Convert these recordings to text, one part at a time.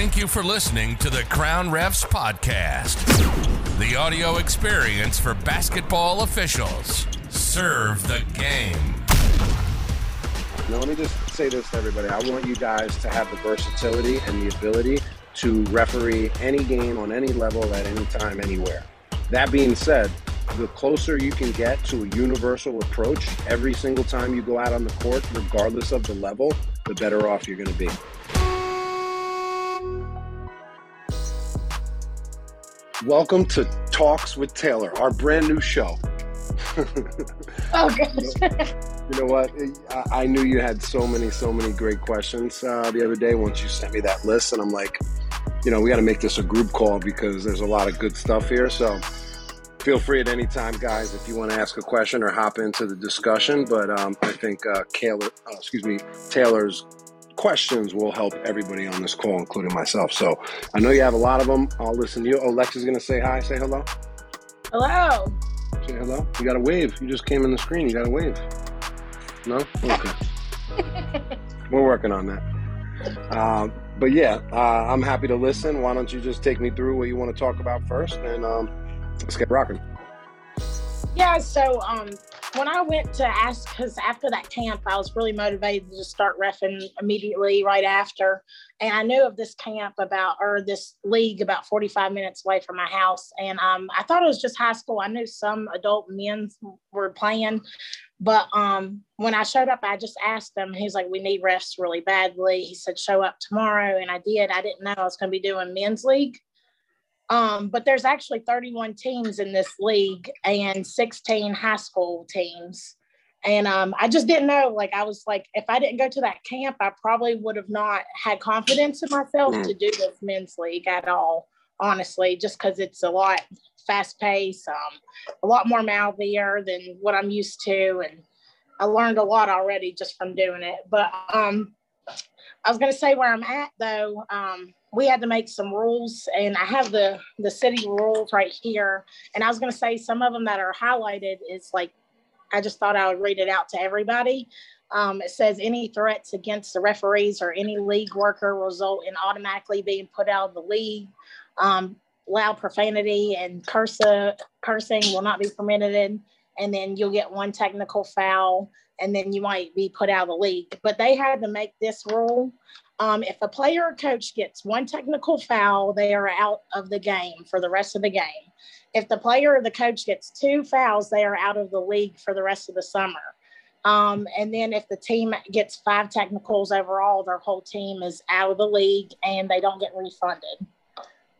Thank you for listening to the Crown Refs Podcast, the audio experience for basketball officials. Serve the game. Now, let me just say this to everybody. I want you guys to have the versatility and the ability to referee any game on any level at any time, anywhere. That being said, the closer you can get to a universal approach every single time you go out on the court, regardless of the level, the better off you're going to be. Welcome to Talks with Taylor, our brand new show. oh, gosh. you know what? I, knew you had so many, so many great questions uh, the other day once you sent me that list. And I'm like, you know, we got to make this a group call because there's a lot of good stuff here. So feel free at any time, guys, if you want to ask a question or hop into the discussion. But um, I think uh, Taylor, uh, excuse me, Taylor's questions will help everybody on this call, including myself. So I know you have a lot of them. I'll listen to you. Oh, Lex is going to say hi. Say hello. Hello. Say hello. You got a wave. You just came in the screen. You got a wave. No? Okay. We're working on that. Uh, but yeah, uh, I'm happy to listen. Why don't you just take me through what you want to talk about first, and um, let's get rocking. Yeah. So um, when I went to ask, because after that camp, I was really motivated to start refing immediately right after. And I knew of this camp about, or this league about 45 minutes away from my house. And um, I thought it was just high school. I knew some adult men were playing. But um, when I showed up, I just asked them. he's like, we need refs really badly. He said, show up tomorrow. And I did. I didn't know I was going to be doing men's league. Um, but there's actually 31 teams in this league and 16 high school teams. And um, I just didn't know. Like, I was like, if I didn't go to that camp, I probably would have not had confidence in myself to do this men's league at all, honestly, just because it's a lot fast paced, um, a lot more mouthier than what I'm used to. And I learned a lot already just from doing it. But um, I was going to say where I'm at, though. Um, we had to make some rules and i have the the city rules right here. And i was going to say some of them that are highlighted is like i just thought i would read it out to everybody. Um, it says any threats against the referees or any league worker result in automatically being put out of the league. Um, loud profanity and cursive, cursing will not be permitted. And then you'll get one technical foul and then you might be put out of the league. But they had to make this rule um, if a player or coach gets one technical foul, they are out of the game for the rest of the game. If the player or the coach gets two fouls, they are out of the league for the rest of the summer. Um, and then if the team gets five technicals overall, their whole team is out of the league and they don't get refunded.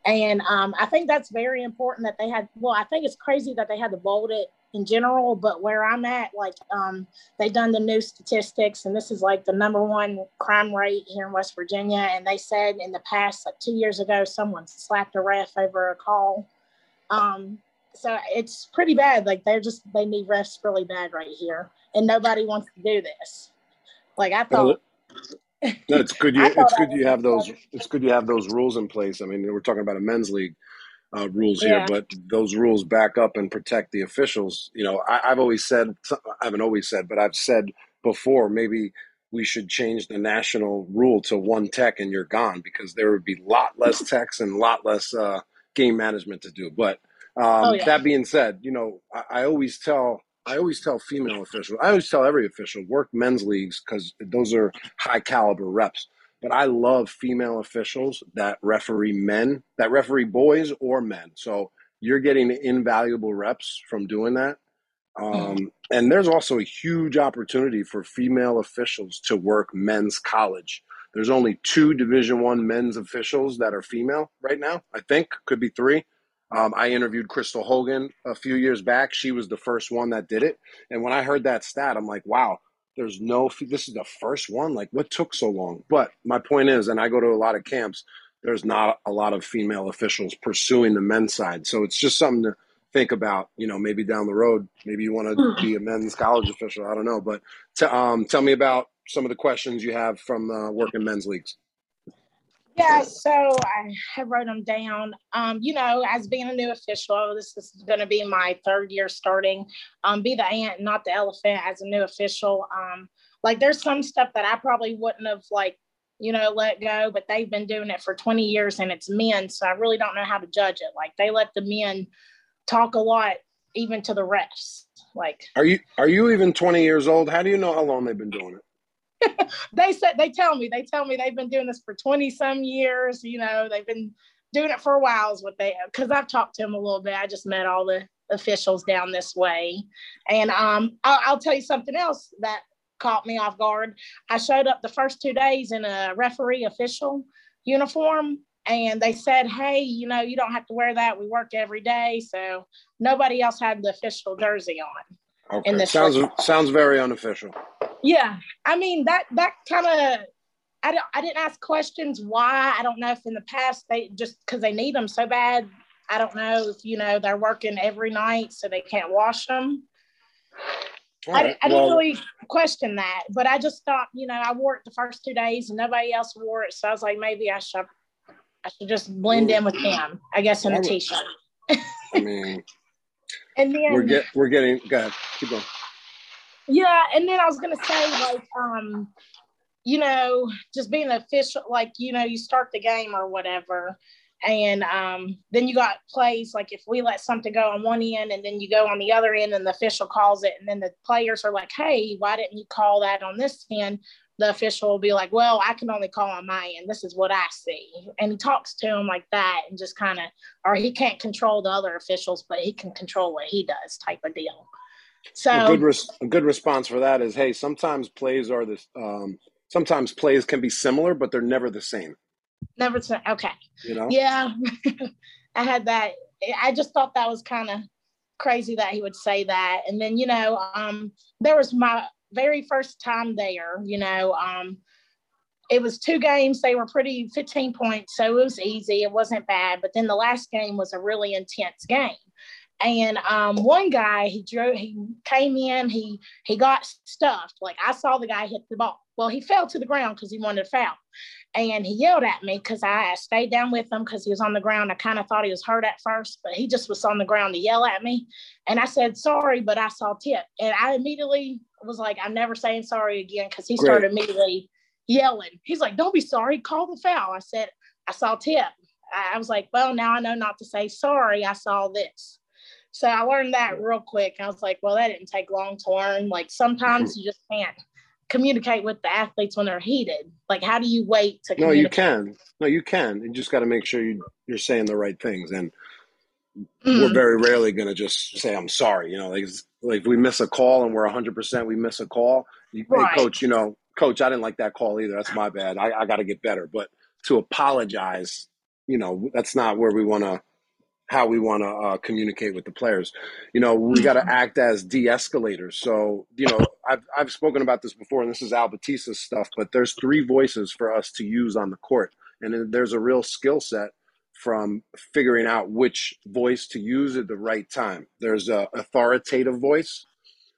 And um, I think that's very important that they had. Well, I think it's crazy that they had to bold it in general, but where I'm at, like um, they've done the new statistics, and this is like the number one crime rate here in West Virginia. And they said in the past, like two years ago, someone slapped a ref over a call. Um, so it's pretty bad. Like they're just they need refs really bad right here, and nobody wants to do this. Like I thought. No, it's good. You, it's good you have those. It's good you have those rules in place. I mean, we're talking about a men's league uh, rules yeah. here, but those rules back up and protect the officials. You know, I, I've always said, I haven't always said, but I've said before, maybe we should change the national rule to one tech and you're gone because there would be a lot less techs and a lot less uh, game management to do. But um, oh, yeah. that being said, you know, I, I, always tell. I always tell female officials, I always tell every official, work men's leagues because those are high caliber reps but I love female officials that referee men, that referee boys or men. So you're getting invaluable reps from doing that. Um, mm-hmm. And there's also a huge opportunity for female officials to work men's college. There's only two Division One men's officials that are female right now. I think could be three. Um, I interviewed Crystal Hogan a few years back. She was the first one that did it. And when I heard that stat, I'm like, wow, there's no, this is the first one. Like, what took so long? But my point is, and I go to a lot of camps, there's not a lot of female officials pursuing the men's side. So it's just something to think about, you know, maybe down the road. Maybe you want to be a men's college official. I don't know. But um, tell me about some of the questions you have from uh, working men's leagues. Yeah, so I have wrote them down. Um, you know, as being a new official, this is going to be my third year starting. Um, be the ant, not the elephant, as a new official. Um, like there's some stuff that I probably wouldn't have like you know, let go, but they've been doing it for 20 years and it's men. So I really don't know how to judge it. Like they let the men talk a lot, even to the refs. Like, are you are you even 20 years old? How do you know how long they've been doing it? they said they tell me they tell me they've been doing this for 20 some years. You know, they've been doing it for a while. Is what they because I've talked to them a little bit. I just met all the officials down this way, and um, I'll, I'll tell you something else that caught me off guard. I showed up the first two days in a referee official uniform and they said, Hey, you know, you don't have to wear that. We work every day. So nobody else had the official jersey on. Okay. Sounds sounds very unofficial. Yeah. I mean that that kind of I don't I didn't ask questions why. I don't know if in the past they just because they need them so bad. I don't know if you know they're working every night so they can't wash them. Right. I, I well, didn't really question that, but I just thought, you know, I wore it the first two days and nobody else wore it. So I was like, maybe I should, I should just blend in with them, I guess, in a t-shirt. I mean, and then we're get we're getting go ahead, keep going. Yeah, and then I was gonna say like, um, you know, just being official, like you know, you start the game or whatever, and um, then you got plays like if we let something go on one end and then you go on the other end and the official calls it, and then the players are like, hey, why didn't you call that on this end? The official will be like, well, I can only call on my end. This is what I see. And he talks to him like that and just kind of, or he can't control the other officials, but he can control what he does type of deal. So a good, res- a good response for that is, hey, sometimes plays are this, um, sometimes plays can be similar, but they're never the same. Never to okay. You know? Yeah. I had that. I just thought that was kind of crazy that he would say that. And then, you know, um, there was my very first time there, you know, um, it was two games. They were pretty 15 points, so it was easy. It wasn't bad. But then the last game was a really intense game. And um, one guy, he drove, he came in, he he got stuffed. Like I saw the guy hit the ball. Well, he fell to the ground because he wanted to foul. And he yelled at me because I stayed down with him because he was on the ground. I kind of thought he was hurt at first, but he just was on the ground to yell at me. And I said, sorry, but I saw tip. And I immediately was like, I'm never saying sorry again because he started Great. immediately yelling. He's like, don't be sorry, call the foul. I said, I saw tip. I was like, well, now I know not to say sorry. I saw this. So I learned that real quick. I was like, well, that didn't take long to learn. Like sometimes you just can't communicate with the athletes when they're heated? Like, how do you wait to? No, you can. No, you can. You just got to make sure you, you're saying the right things. And mm. we're very rarely going to just say, "I'm sorry." You know, like like we miss a call and we're 100. percent We miss a call. You, right. Hey, coach, you know, coach, I didn't like that call either. That's my bad. I, I got to get better. But to apologize, you know, that's not where we want to how we want to uh, communicate with the players. You know, we got to mm-hmm. act as de-escalators. So, you know, I've I've spoken about this before, and this is Al Battista's stuff. But there's three voices for us to use on the court, and there's a real skill set from figuring out which voice to use at the right time. There's a authoritative voice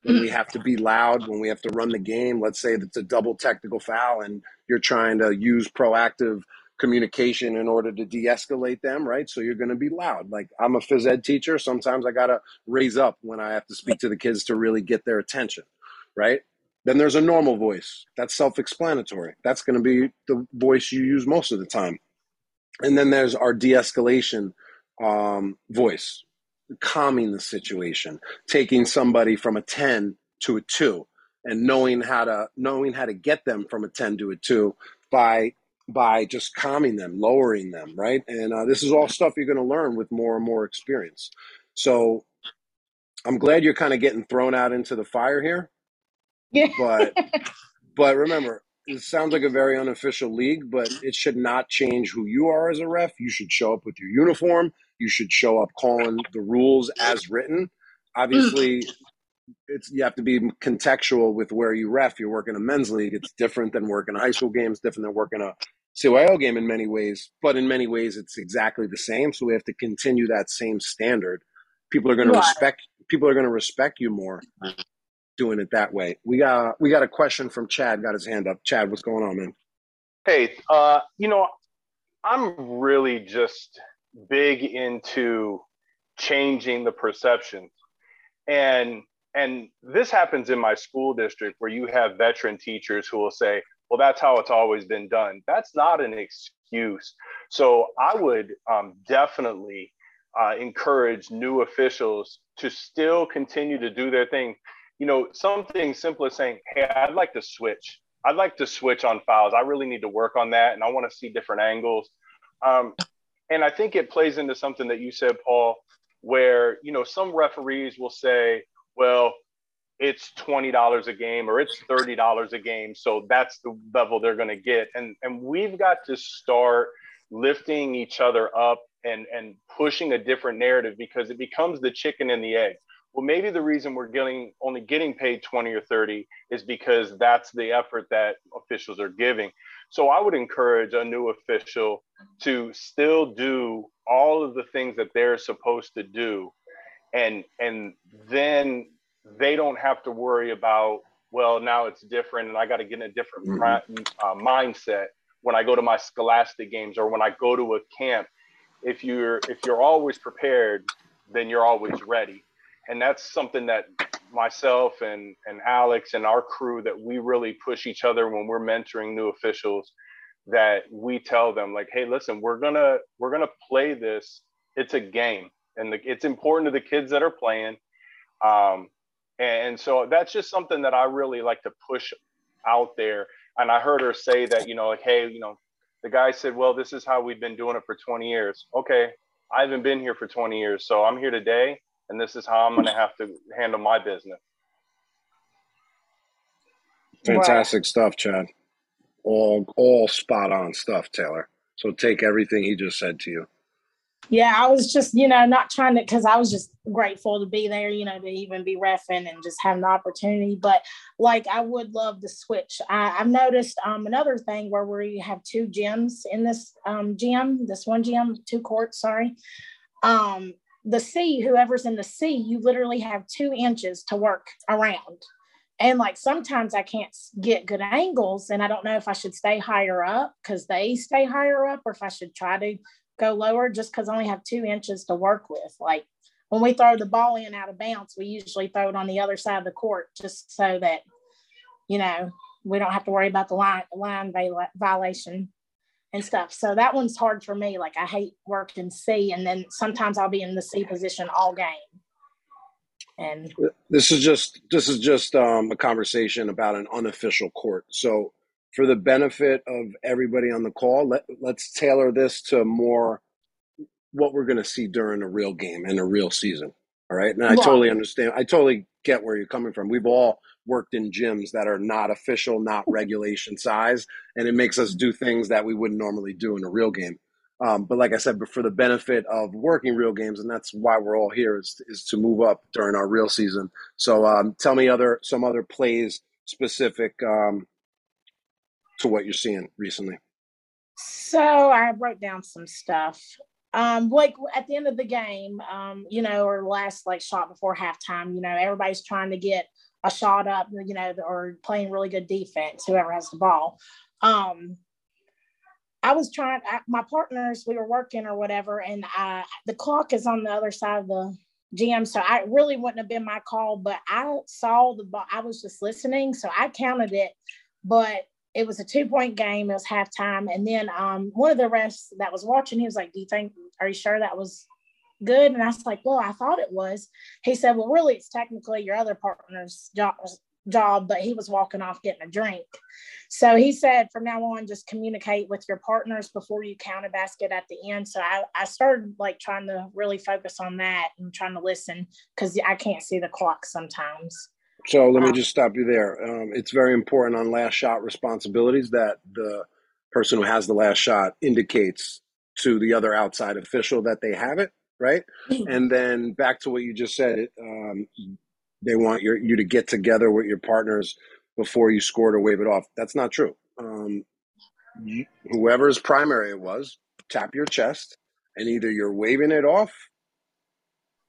when we have to be loud, when we have to run the game. Let's say it's a double technical foul, and you're trying to use proactive communication in order to de-escalate them right? So you're going to be loud. Like i'm a phys ed teacher. Sometimes i got to raise up when i have to speak to the kids to really get their attention right? Then there's a normal voice. That's self-explanatory. That's going to be the voice you use most of the time. And then there's our de-escalation um, voice calming the situation taking somebody from a 10 to a 2 and knowing how to knowing how to get them from a 10 to a 2 by by just calming them, lowering them, right? And uh, this is all stuff you're going to learn with more and more experience. So I'm glad you're kind of getting thrown out into the fire here. Yeah. But but remember, it sounds like a very unofficial league, but it should not change who you are as a ref. You should show up with your uniform. You should show up calling the rules as written. Obviously, it's you have to be contextual with where you ref. You're working a men's league. It's different than working a high school game. It's different than working a CYO game in many ways, but in many ways it's exactly the same. So we have to continue that same standard. People are going to respect. People are going to respect you more doing it that way. We got we got a question from Chad. Got his hand up. Chad, what's going on, man? Hey, uh, you know, I'm really just big into changing the perceptions, and and this happens in my school district where you have veteran teachers who will say, well, that's how it's always been done. That's not an excuse. So I would um, definitely uh, encourage new officials to still continue to do their thing. You know, something simple as saying, hey, I'd like to switch. I'd like to switch on fouls. I really need to work on that, and I want to see different angles. Um, and I think it plays into something that you said, Paul, where you know some referees will say, "Well, it's twenty dollars a game or it's thirty dollars a game, so that's the level they're going to get." And and we've got to start lifting each other up and and pushing a different narrative because it becomes the chicken and the egg. Well maybe the reason we're getting only getting paid 20 or 30 is because that's the effort that officials are giving. So i would encourage a new official to still do all of the things that they're supposed to do and and then they don't have to worry about well now it's different and i got to get in a different mm-hmm. uh, mindset when i go to my scholastic games or when i go to a camp. If you're if you're always prepared then you're always ready. And that's something that myself and and Alex and our crew that we really push each other when we're mentoring new officials that we tell them like hey listen we're gonna we're gonna play this. It's a game and the, it's important to the kids that are playing um, and so that's just something that i really like to push out there and i heard her say that you know like hey you know the guy said well this is how we've been doing it for 20 years okay i haven't been here for 20 years so i'm here today and this is how I'm going to have to handle my business. Fantastic stuff, Chad. All all spot on stuff, Taylor. So take everything he just said to you. Yeah, I was just, you know, not trying to, because I was just grateful to be there, you know, to even be refing and just have an opportunity. But like, I would love to switch. I, have noticed um, another thing where we have two gyms in this um, gym, this one gym, two courts, sorry. Um, the C, whoever's in the C, you literally have two inches to work around. And like sometimes I can't get good angles, and I don't know if I should stay higher up because they stay higher up, or if I should try to go lower just because I only have two inches to work with. Like when we throw the ball in out of bounds, we usually throw it on the other side of the court just so that, you know, we don't have to worry about the line, line violation and stuff. So that one's hard for me. Like I hate working C, and then sometimes I'll be in the C position all game. And this is just this is just um, a conversation about an unofficial court. So for the benefit of everybody on the call, let let's tailor this to more what we're going to see during a real game and a real season. All right, and I totally understand. I totally get where you're coming from. We've all worked in gyms that are not official, not regulation size, and it makes us do things that we wouldn't normally do in a real game. Um, but like I said, but for the benefit of working real games, and that's why we're all here is, is to move up during our real season. So um, tell me other some other plays specific um, to what you're seeing recently. So I wrote down some stuff. Um, like at the end of the game, um, you know, or last like shot before halftime, you know, everybody's trying to get a shot up, you know, or playing really good defense, whoever has the ball. Um, I was trying, I, my partners, we were working or whatever, and I, the clock is on the other side of the gym. So I really wouldn't have been my call, but I saw the ball. I was just listening. So I counted it, but it was a two point game. It was halftime. And then um, one of the refs that was watching, he was like, Do you think, are you sure that was good? And I was like, well, I thought it was. He said, well, really, it's technically your other partner's job, job, but he was walking off getting a drink. So he said, from now on, just communicate with your partners before you count a basket at the end. So I, I started like trying to really focus on that and trying to listen because I can't see the clock sometimes. So let me um, just stop you there. Um, it's very important on last shot responsibilities that the person who has the last shot indicates to the other outside official that they have it right? Mm-hmm. And then back to what you just said, um, they want your, you to get together with your partners before you score to wave it off. That's not true. Um, you, whoever's primary it was, tap your chest, and either you're waving it off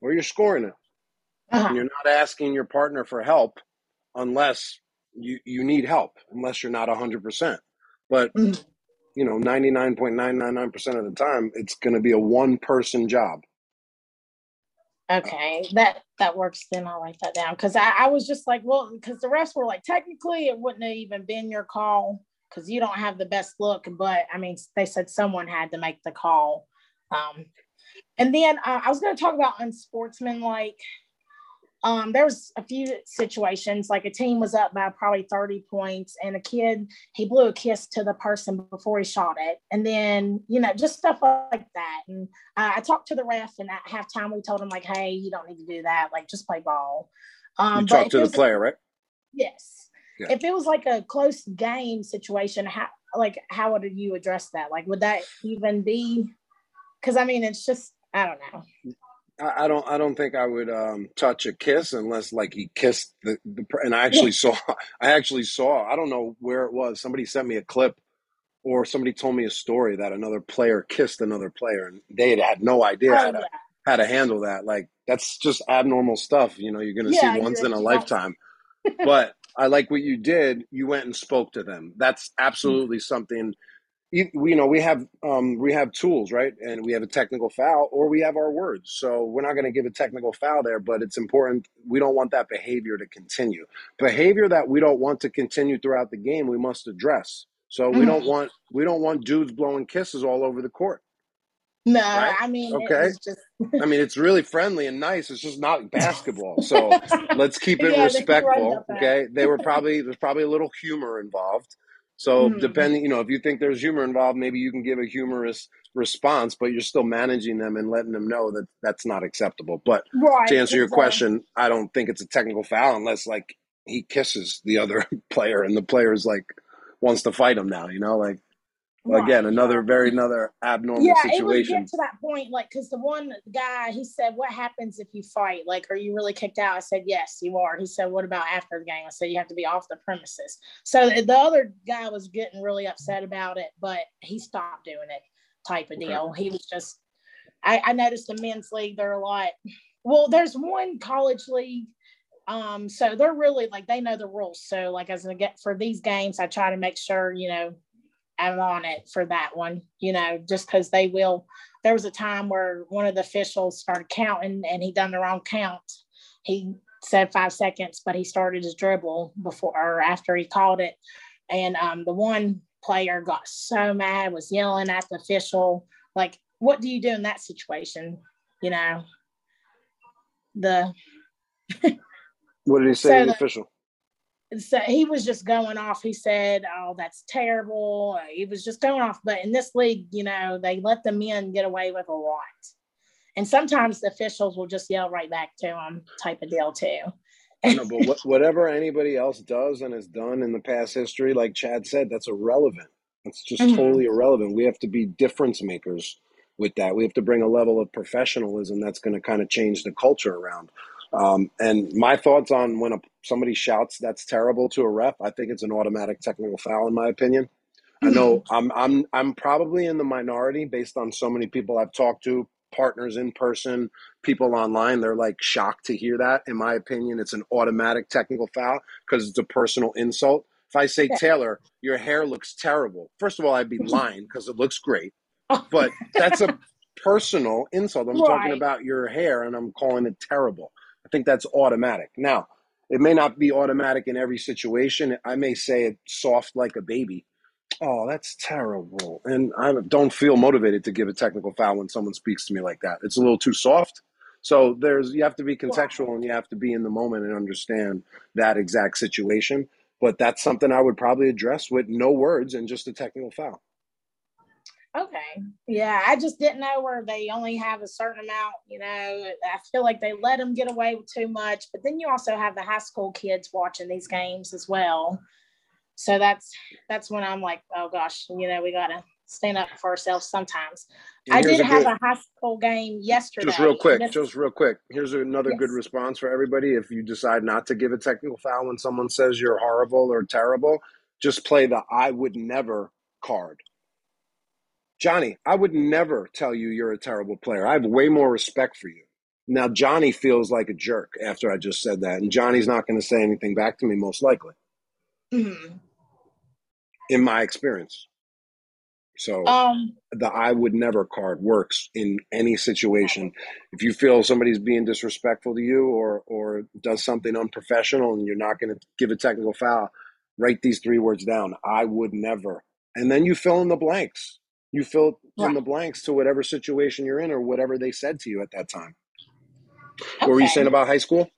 or you're scoring it. Uh-huh. And you're not asking your partner for help unless you, you need help, unless you're not 100%. But, mm-hmm. you know, 99.999% of the time, it's going to be a one person job. Okay, that that works. Then I'll write that down because I, I was just like, well, because the rest were like, technically, it wouldn't have even been your call because you don't have the best look. But I mean, they said someone had to make the call. Um, and then uh, I was going to talk about unsportsmanlike um, there was a few situations like a team was up by probably 30 points and a kid he blew a kiss to the person before he shot it. And then you know just stuff like that. And uh, i talked to the ref and at halftime we told him like hey you don't need to do that. Like just play ball. Um you talked to the player right? Yes. Yeah. if it was like a close game situation how like how would you address that? Like would that even be because i mean it's just i don't know I, don't. I don't think I would um, touch a kiss unless like he kissed the. the and I actually saw. I actually saw. I don't know where it was. Somebody sent me a clip, or somebody told me a story that another player kissed another player, and they had, had no idea oh, how to yeah. how to handle that. Like that's just abnormal stuff. You know, you're going to yeah, see once in a lifetime. but I like what you did. You went and spoke to them. That's mm. absolutely something you, you know we have um, we have tools right? And we have a technical foul or we have our words. So we're not going to give a technical foul there but it's important. We don't want that behavior to continue. Behavior that we don't want to continue throughout the game we must address. So we don't mm-hmm. want we don't want dudes blowing kisses all over the court no right? i mean okay? just... i mean it's really friendly and nice. It's just not basketball. So let's keep it yeah, respectful okay? they were probably there's probably a little humor involved so mm-hmm. depending, you know, if you think there's humor involved, maybe you can give a humorous response, but you're still managing them and letting them know that that's not acceptable. But right, to answer your question, I don't think it's a technical foul unless like he kisses the other player and the player is like wants to fight him now, you know, like Right. Again, another very another abnormal yeah, situation. Yeah, it was get to that point, like, because the one guy he said, "What happens if you fight? Like, are you really kicked out?" I said, "Yes, you are." He said, "What about after the game?" I said, "You have to be off the premises." So the other guy was getting really upset about it, but he stopped doing it, type of deal. He was just. I, I noticed the men's league, they're a lot. Well, there's one college league um so they're really like they know the rules so like as a get for these games i try to make sure you know I'm on it for that one, you know, just because they will. There was a time where one of the officials started counting and he done the wrong count. He said five seconds, but he started his dribble before or after he called it. And um, the one player got so mad, was yelling at the official, like, what do you do in that situation? You know, the. what did he say so to the official? So he was just going off. He said, "Oh, that's terrible." He was just going off. But in this league, you know, they let the men get away with a lot, and sometimes the officials will just yell right back to them, type of deal too. no, but whatever anybody else does and has done in the past history, like Chad said, that's irrelevant. It's just mm-hmm. totally irrelevant. We have to be difference makers with that. We have to bring a level of professionalism that's going to kind of change the culture around. Um, and my thoughts on when a, somebody shouts that's terrible to a ref, I think it's an automatic technical foul in my opinion. Mm-hmm. I know mm-hmm. I'm I'm I'm probably in the minority based on so many people I've talked to, partners in person, people online. They're like shocked to hear that. In my opinion, it's an automatic technical foul because it's a personal insult. If I say, Taylor, your hair looks terrible, first of all, I'd be lying because it looks great. But that's a personal insult. I'm right. talking about your hair and I'm calling it terrible. I think that's automatic. Now, it may not be automatic in every situation. I may say it soft like a baby. Oh, that's terrible. And I don't feel motivated to give a technical foul when someone speaks to me like that. It's a little too soft. So there's you have to be contextual and you have to be in the moment and understand that exact situation. But that's something I would probably address with no words and just a technical foul. Okay. Yeah, I just didn't know where they only have a certain amount. You know, I feel like they let them get away with too much. But then you also have the high school kids watching these games as well. So that's that's when I'm like, oh gosh, you know, we gotta stand up for ourselves sometimes. I did a have good, a high school game yesterday. Just real quick, this, just real quick. Here's another yes. good response for everybody. If you decide not to give a technical foul when someone says you're horrible or terrible, just play the I would never card Johnny, I would never tell you you're a terrible player. I have way more respect for you. Now, Johnny feels like a jerk after I just said that, and Johnny's not going to say anything back to me, most likely. Mm-hmm. In my experience. So um, the I would never card works in any situation. If you feel somebody's being disrespectful to you or or does something unprofessional and you're not going to give a technical foul, Write these three words down. I would never. And then you fill in the blanks. You fill right. in the blanks to whatever situation you're in or whatever they said to you at that time. Okay. What were you saying about high school?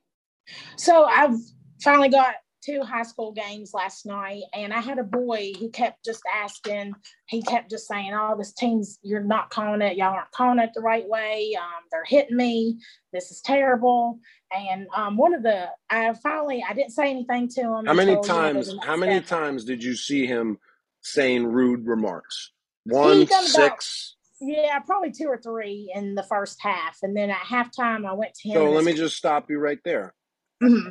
So I've finally got two high school games last night, and I had a boy who kept just asking. He kept just saying, "All oh, this team's you're not calling it. Y'all aren't calling it the right way. Um, they're hitting me. This is terrible." And um, one of the, I finally, I didn't say anything to him. How many times? How many times did you see him saying rude remarks? One, six. About, yeah, probably two or three in the first half, and then at halftime, I went to him. So let me just stop you right there. Mm-hmm.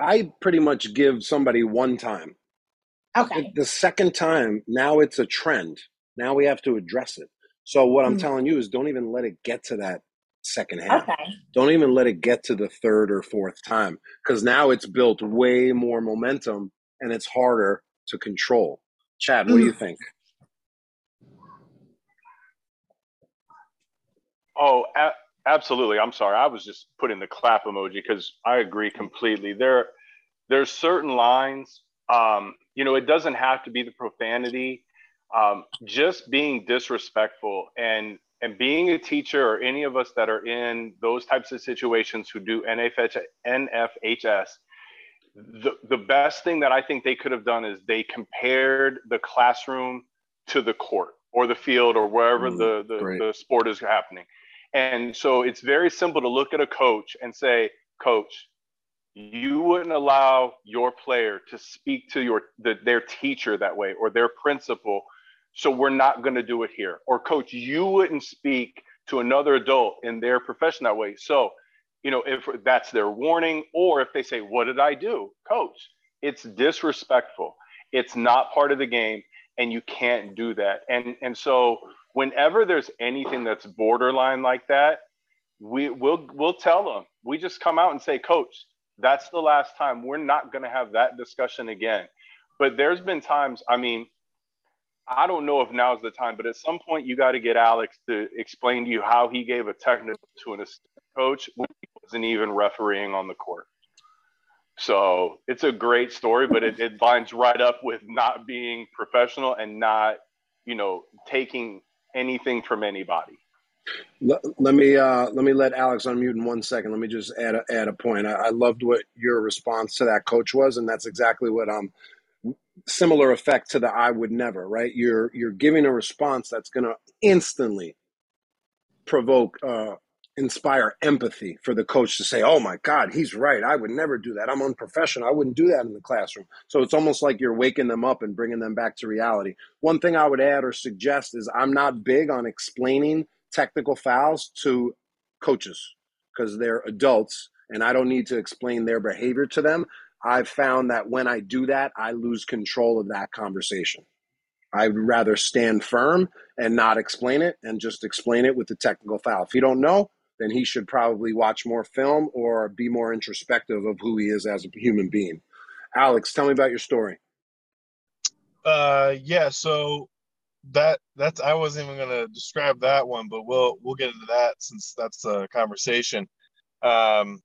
I pretty much give somebody one time. Okay. The second time, now it's a trend. Now we have to address it. So what I'm mm-hmm. telling you is don't even let it get to that second half. Okay. Don't even let it get to the third or fourth time because now it's built way more momentum and it's harder to control. Chad, what mm-hmm. do you think? Oh, Absolutely. I'm sorry. I was just putting the clap emoji because I agree completely. There, there's certain lines. Um, you know, it doesn't have to be the profanity. Um, just being disrespectful and and being a teacher or any of us that are in those types of situations who do NFH, NFHS, the, the best thing that I think they could have done is they compared the classroom to the court or the field or wherever mm, the, the, the sport is happening. And so it's very simple to look at a coach and say, Coach, you wouldn't allow your player to speak to your the, their teacher that way or their principal. So we're not going to do it here. Or coach, you wouldn't speak to another adult in their profession that way. So, you know, if that's their warning, or if they say, What did I do? Coach, it's disrespectful. It's not part of the game, and you can't do that. And and so whenever there's anything that's borderline like that, we will we'll tell them. We just come out and say, Coach, that's the last time. We're not going to have that discussion again. But there's been times. I mean, I don't know if now's the time, but at some point you got to get Alex to explain to you how he gave a technical to an assistant coach when he wasn't even refereeing on the court. So it's a great story, but it, it lines right up with not being professional and not, you know, taking anything from anybody. Let, let me uh, let me let Alex unmute in one second. Let me just add a, add a point. I, I loved what your response to that coach was, and that's exactly what um similar effect to the I would never. Right? You're you're giving a response that's going to instantly provoke uh, inspire empathy for the coach to say, "Oh my God, he's right. I would never do that. I'm unprofessional. I wouldn't do that in the classroom." So it's almost like you're waking them up and bringing them back to reality. One thing I would add or suggest is I'm not big on explaining technical fouls to coaches because they're adults and I don't need to explain their behavior to them. I've found that when I do that, I lose control of that conversation. I'd rather stand firm and not explain it and just explain it with the technical foul. If you don't know, then he should probably watch more film or be more introspective of who he is as a human being. Alex, tell me about your story. Uh, yeah. So that that's I wasn't even gonna describe that one, but we'll we'll get into that since that's a conversation. Um,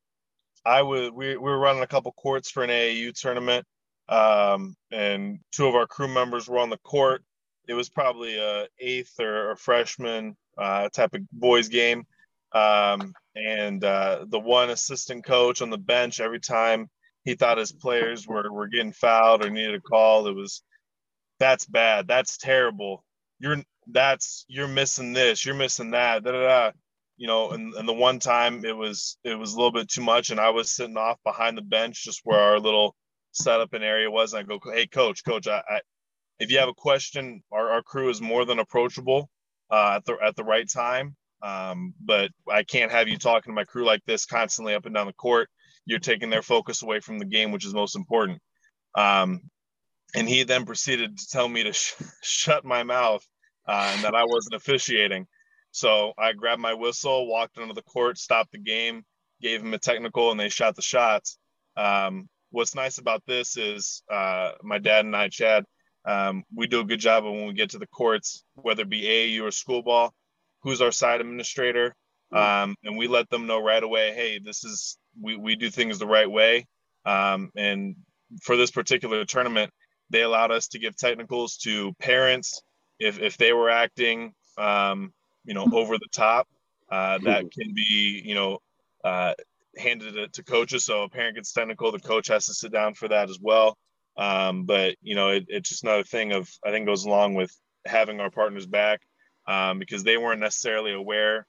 I was we, we were running a couple courts for an AAU tournament, um, and two of our crew members were on the court. It was probably a eighth or a freshman uh, type of boys game um, and uh, the one assistant coach on the bench, every time he thought his players were, were getting fouled or needed a call, it was that's bad. That's terrible. You're that's you're missing this, you're missing that, da da da. You know, and, and the one time it was it was a little bit too much, and I was sitting off behind the bench just where our little setup and area was. And I go, Hey coach, coach, I, I if you have a question, our, our crew is more than approachable uh, at the at the right time. Um, but I can't have you talking to my crew like this constantly up and down the court. You're taking their focus away from the game, which is most important. Um, and he then proceeded to tell me to sh- shut my mouth uh, and that I wasn't officiating. So I grabbed my whistle, walked onto the court, stopped the game, gave him a technical, and they shot the shots. Um, what's nice about this is uh, my dad and I, Chad, um, we do a good job of when we get to the courts, whether it be AAU or school ball, who's our side administrator, um, and we let them know right away, hey, this is we we do things the right way, um, and for this particular tournament, they allowed us to give technicals to parents if if they were acting, um, you know, over the top. Uh, that can be, you know, uh, handed it to coaches. So a parent gets technical, the coach has to sit down for that as well. Um, but you know, it, it's just another thing of I think goes along with having our partners back um, because they weren't necessarily aware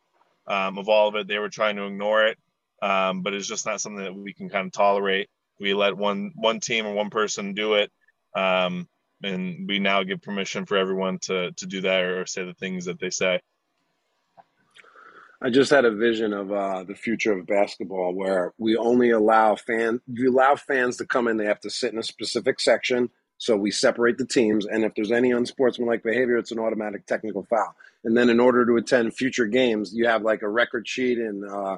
um, of all of it. They were trying to ignore it, um, but it's just not something that we can kind of tolerate. We let one one team or one person do it, um, and we now give permission for everyone to to do that or say the things that they say. I just had a vision of uh, the future of basketball where we only allow fans, we allow fans to come in. They have to sit in a specific section. So we separate the teams. And if there's any unsportsmanlike behavior, it's an automatic technical foul. And then in order to attend future games, you have like a record sheet and uh,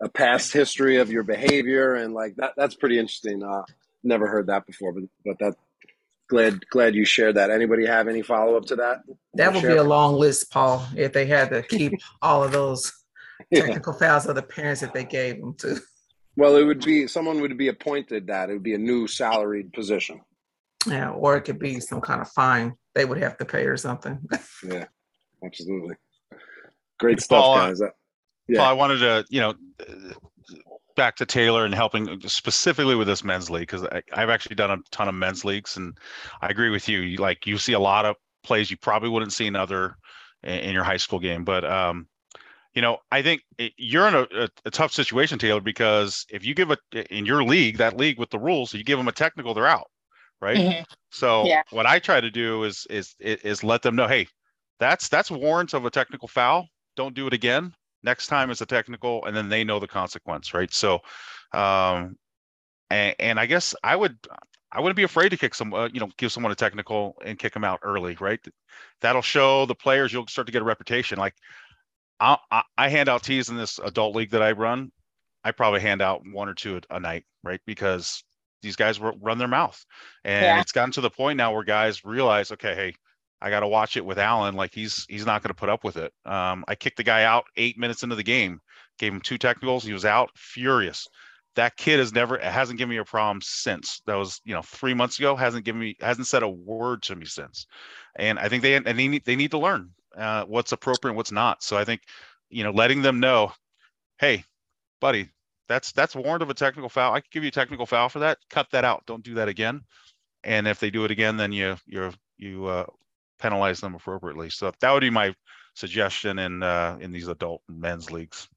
a past history of your behavior. And like that, that's pretty interesting. Uh, never heard that before, but, but that, glad glad you shared that. Anybody have any follow up to that? That would share? be a long list, Paul, if they had to keep all of those technical yeah. fouls of the parents that they gave them to. Well, it would be someone would be appointed that it would be a new salaried position. Yeah, or it could be some kind of fine they would have to pay or something. yeah, absolutely. Great stuff, Paul, guys. Yeah. Paul, I wanted to, you know, back to Taylor and helping specifically with this men's league because I've actually done a ton of men's leagues, and I agree with you. you. Like you see a lot of plays you probably wouldn't see in other in your high school game, but um, you know, I think you're in a, a, a, tough situation, Taylor, because if you give a in your league, that league with the rules, you give them a technical, they're out, right? Mm-hmm. So yeah. what I try to do is is is let them know, hey, that's that's warrants of a technical foul. Don't do it again. Next time it's a technical, and then they know the consequence, right? So, um, and, and I guess I would I wouldn't be afraid to kick some, uh, you know, give someone a technical and kick them out early, right? That'll show the players you'll start to get a reputation. Like I, I, hand out tees in this adult league that I run. I probably hand out one or two a, a night, right? Because these guys run their mouth, and yeah. it's gotten to the point now where guys realize, okay, hey, I got to watch it with Alan. Like he's he's not going to put up with it. Um, I kicked the guy out eight minutes into the game, gave him two technicals. He was out, furious. That kid has never hasn't given me a problem since. That was you know three months ago. Hasn't given me hasn't said a word to me since. And I think they and they need they need to learn uh, what's appropriate and what's not. So I think, you know, letting them know, hey, buddy, that's that's warrant of a technical foul. I could give you a technical foul for that. Cut that out. Don't do that again. And if they do it again, then you you you uh, penalize them appropriately. So that would be my suggestion in uh, in these adult men's leagues.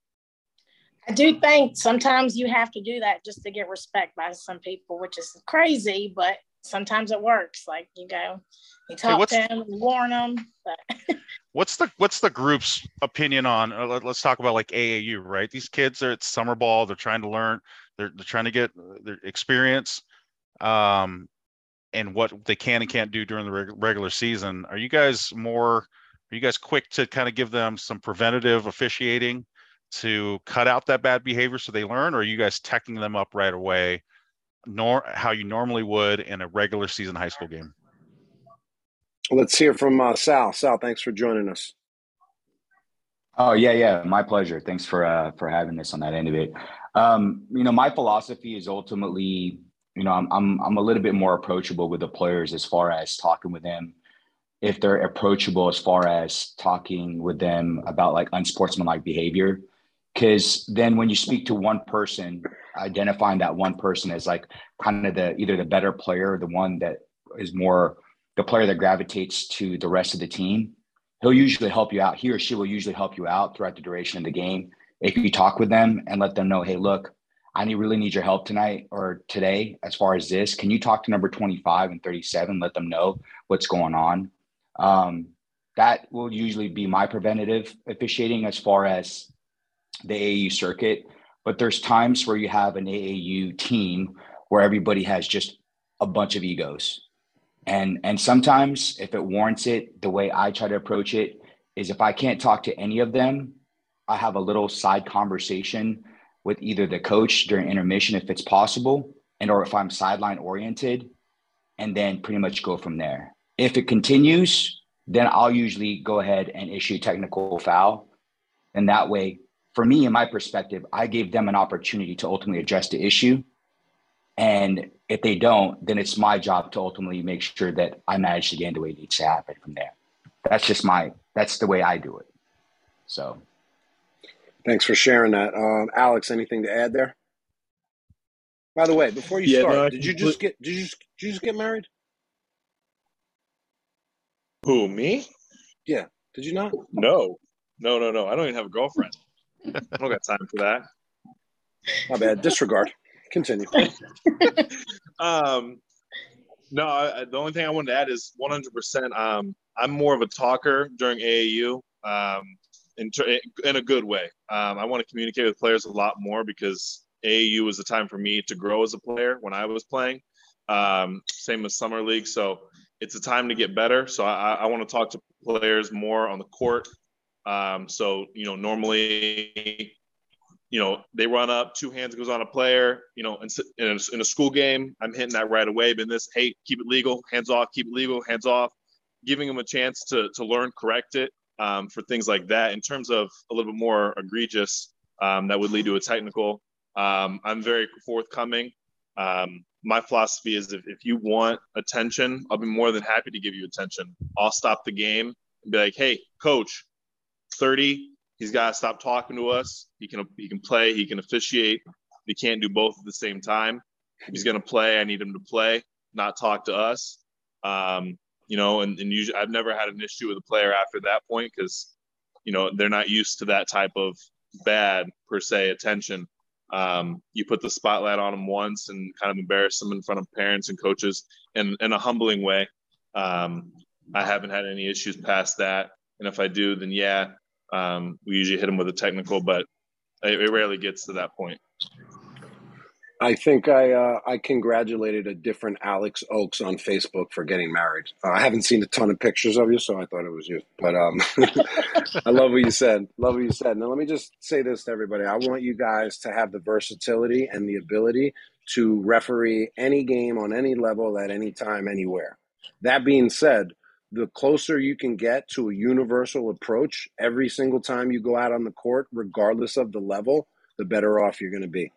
I do think sometimes you have to do that just to get respect by some people, which is crazy, but sometimes it works. Like you go, you talk to them, warn them. But what's the what's the group's opinion on? Uh, let, us talk about like AAU, right? These kids are at summer ball. They're trying to learn. They're they're trying to get their experience, um, and what they can and can't do during the reg- regular season. Are you guys more? Are you guys quick to kind of give them some preventative officiating? to cut out that bad behavior so they learn or are you guys teching them up right away nor how you normally would in a regular season high school game. Let's hear from uh, Sal. Sal, thanks for joining us. Oh yeah, yeah, my pleasure. Thanks for uh, for having this on that end of it. Um, you know, my philosophy is ultimately, you know, I'm I'm I'm a little bit more approachable with the players as far as talking with them. If they're approachable as far as talking with them about like unsportsmanlike behavior, because then when you speak to one person identifying that one person as like kind of the either the better player the one that is more the player that gravitates to the rest of the team he'll usually help you out. He or she will usually help you out throughout the duration of the game if you talk with them and let them know hey look i need, really need your help tonight or today as far as this. Can you talk to number 25 and 37 let them know what's going on? Um, that will usually be my preventative officiating as far as the AAU circuit, but there's times where you have an AAU team where everybody has just a bunch of egos. And and sometimes if it warrants it, the way I try to approach it is if I can't talk to any of them, I have a little side conversation with either the coach during intermission if it's possible, and or if I'm sideline oriented, and then pretty much go from there. If it continues, then I'll usually go ahead and issue technical foul. And that way for me, in my perspective, I gave them an opportunity to ultimately address the issue. And if they don't, then it's my job to ultimately make sure that I manage the game the way it needs to happen from there. That's just my, that's the way I do it. So. Thanks for sharing that. Um, Alex, anything to add there? By the way, before you yeah, start, no, did you just get did you just did you just get married? Who me? Yeah. Did you not? No, no, no, no. I don't even have a girlfriend. I don't got time for that. My bad. Disregard. Continue. um, no, I, the only thing I wanted to add is 100%. Um, I'm more of a talker during AAU, um, in, in a good way. Um, I want to communicate with players a lot more because AAU was the time for me to grow as a player when I was playing. Um, same with summer league. So it's a time to get better. So I, I want to talk to players more on the court. Um, so you know, normally, you know, they run up, two hands goes on a player. You know, in, in, a, in a school game, I'm hitting that right away. But this, hey, keep it legal, hands off, keep it legal, hands off, giving them a chance to to learn, correct it um, for things like that. In terms of a little bit more egregious, um, that would lead to a technical. Um, I'm very forthcoming. Um, my philosophy is if, if you want attention, I'll be more than happy to give you attention. I'll stop the game and be like, hey, coach, 30, he's got to stop talking to us. He can he can play, he can officiate. He can't do both at the same time. he's going to play, I need him to play, not talk to us. Um, you know, and, and usually I've never had an issue with a player after that point because, you know, they're not used to that type of bad per se attention um, you put the spotlight on them once and kind of embarrass them in front of parents and coaches in, in a humbling way. Um, I haven't had any issues past that. And if I do, then yeah, um, we usually hit them with a technical, but it, it rarely gets to that point. I think I uh, I congratulated a different Alex Oaks on Facebook for getting married. Uh, I haven't seen a ton of pictures of you, so I thought it was you. But um, I love what you said. Love what you said. Now let me just say this to everybody: I want you guys to have the versatility and the ability to referee any game on any level at any time, anywhere. That being said, the closer you can get to a universal approach every single time you go out on the court, regardless of the level, the better off you're going to be.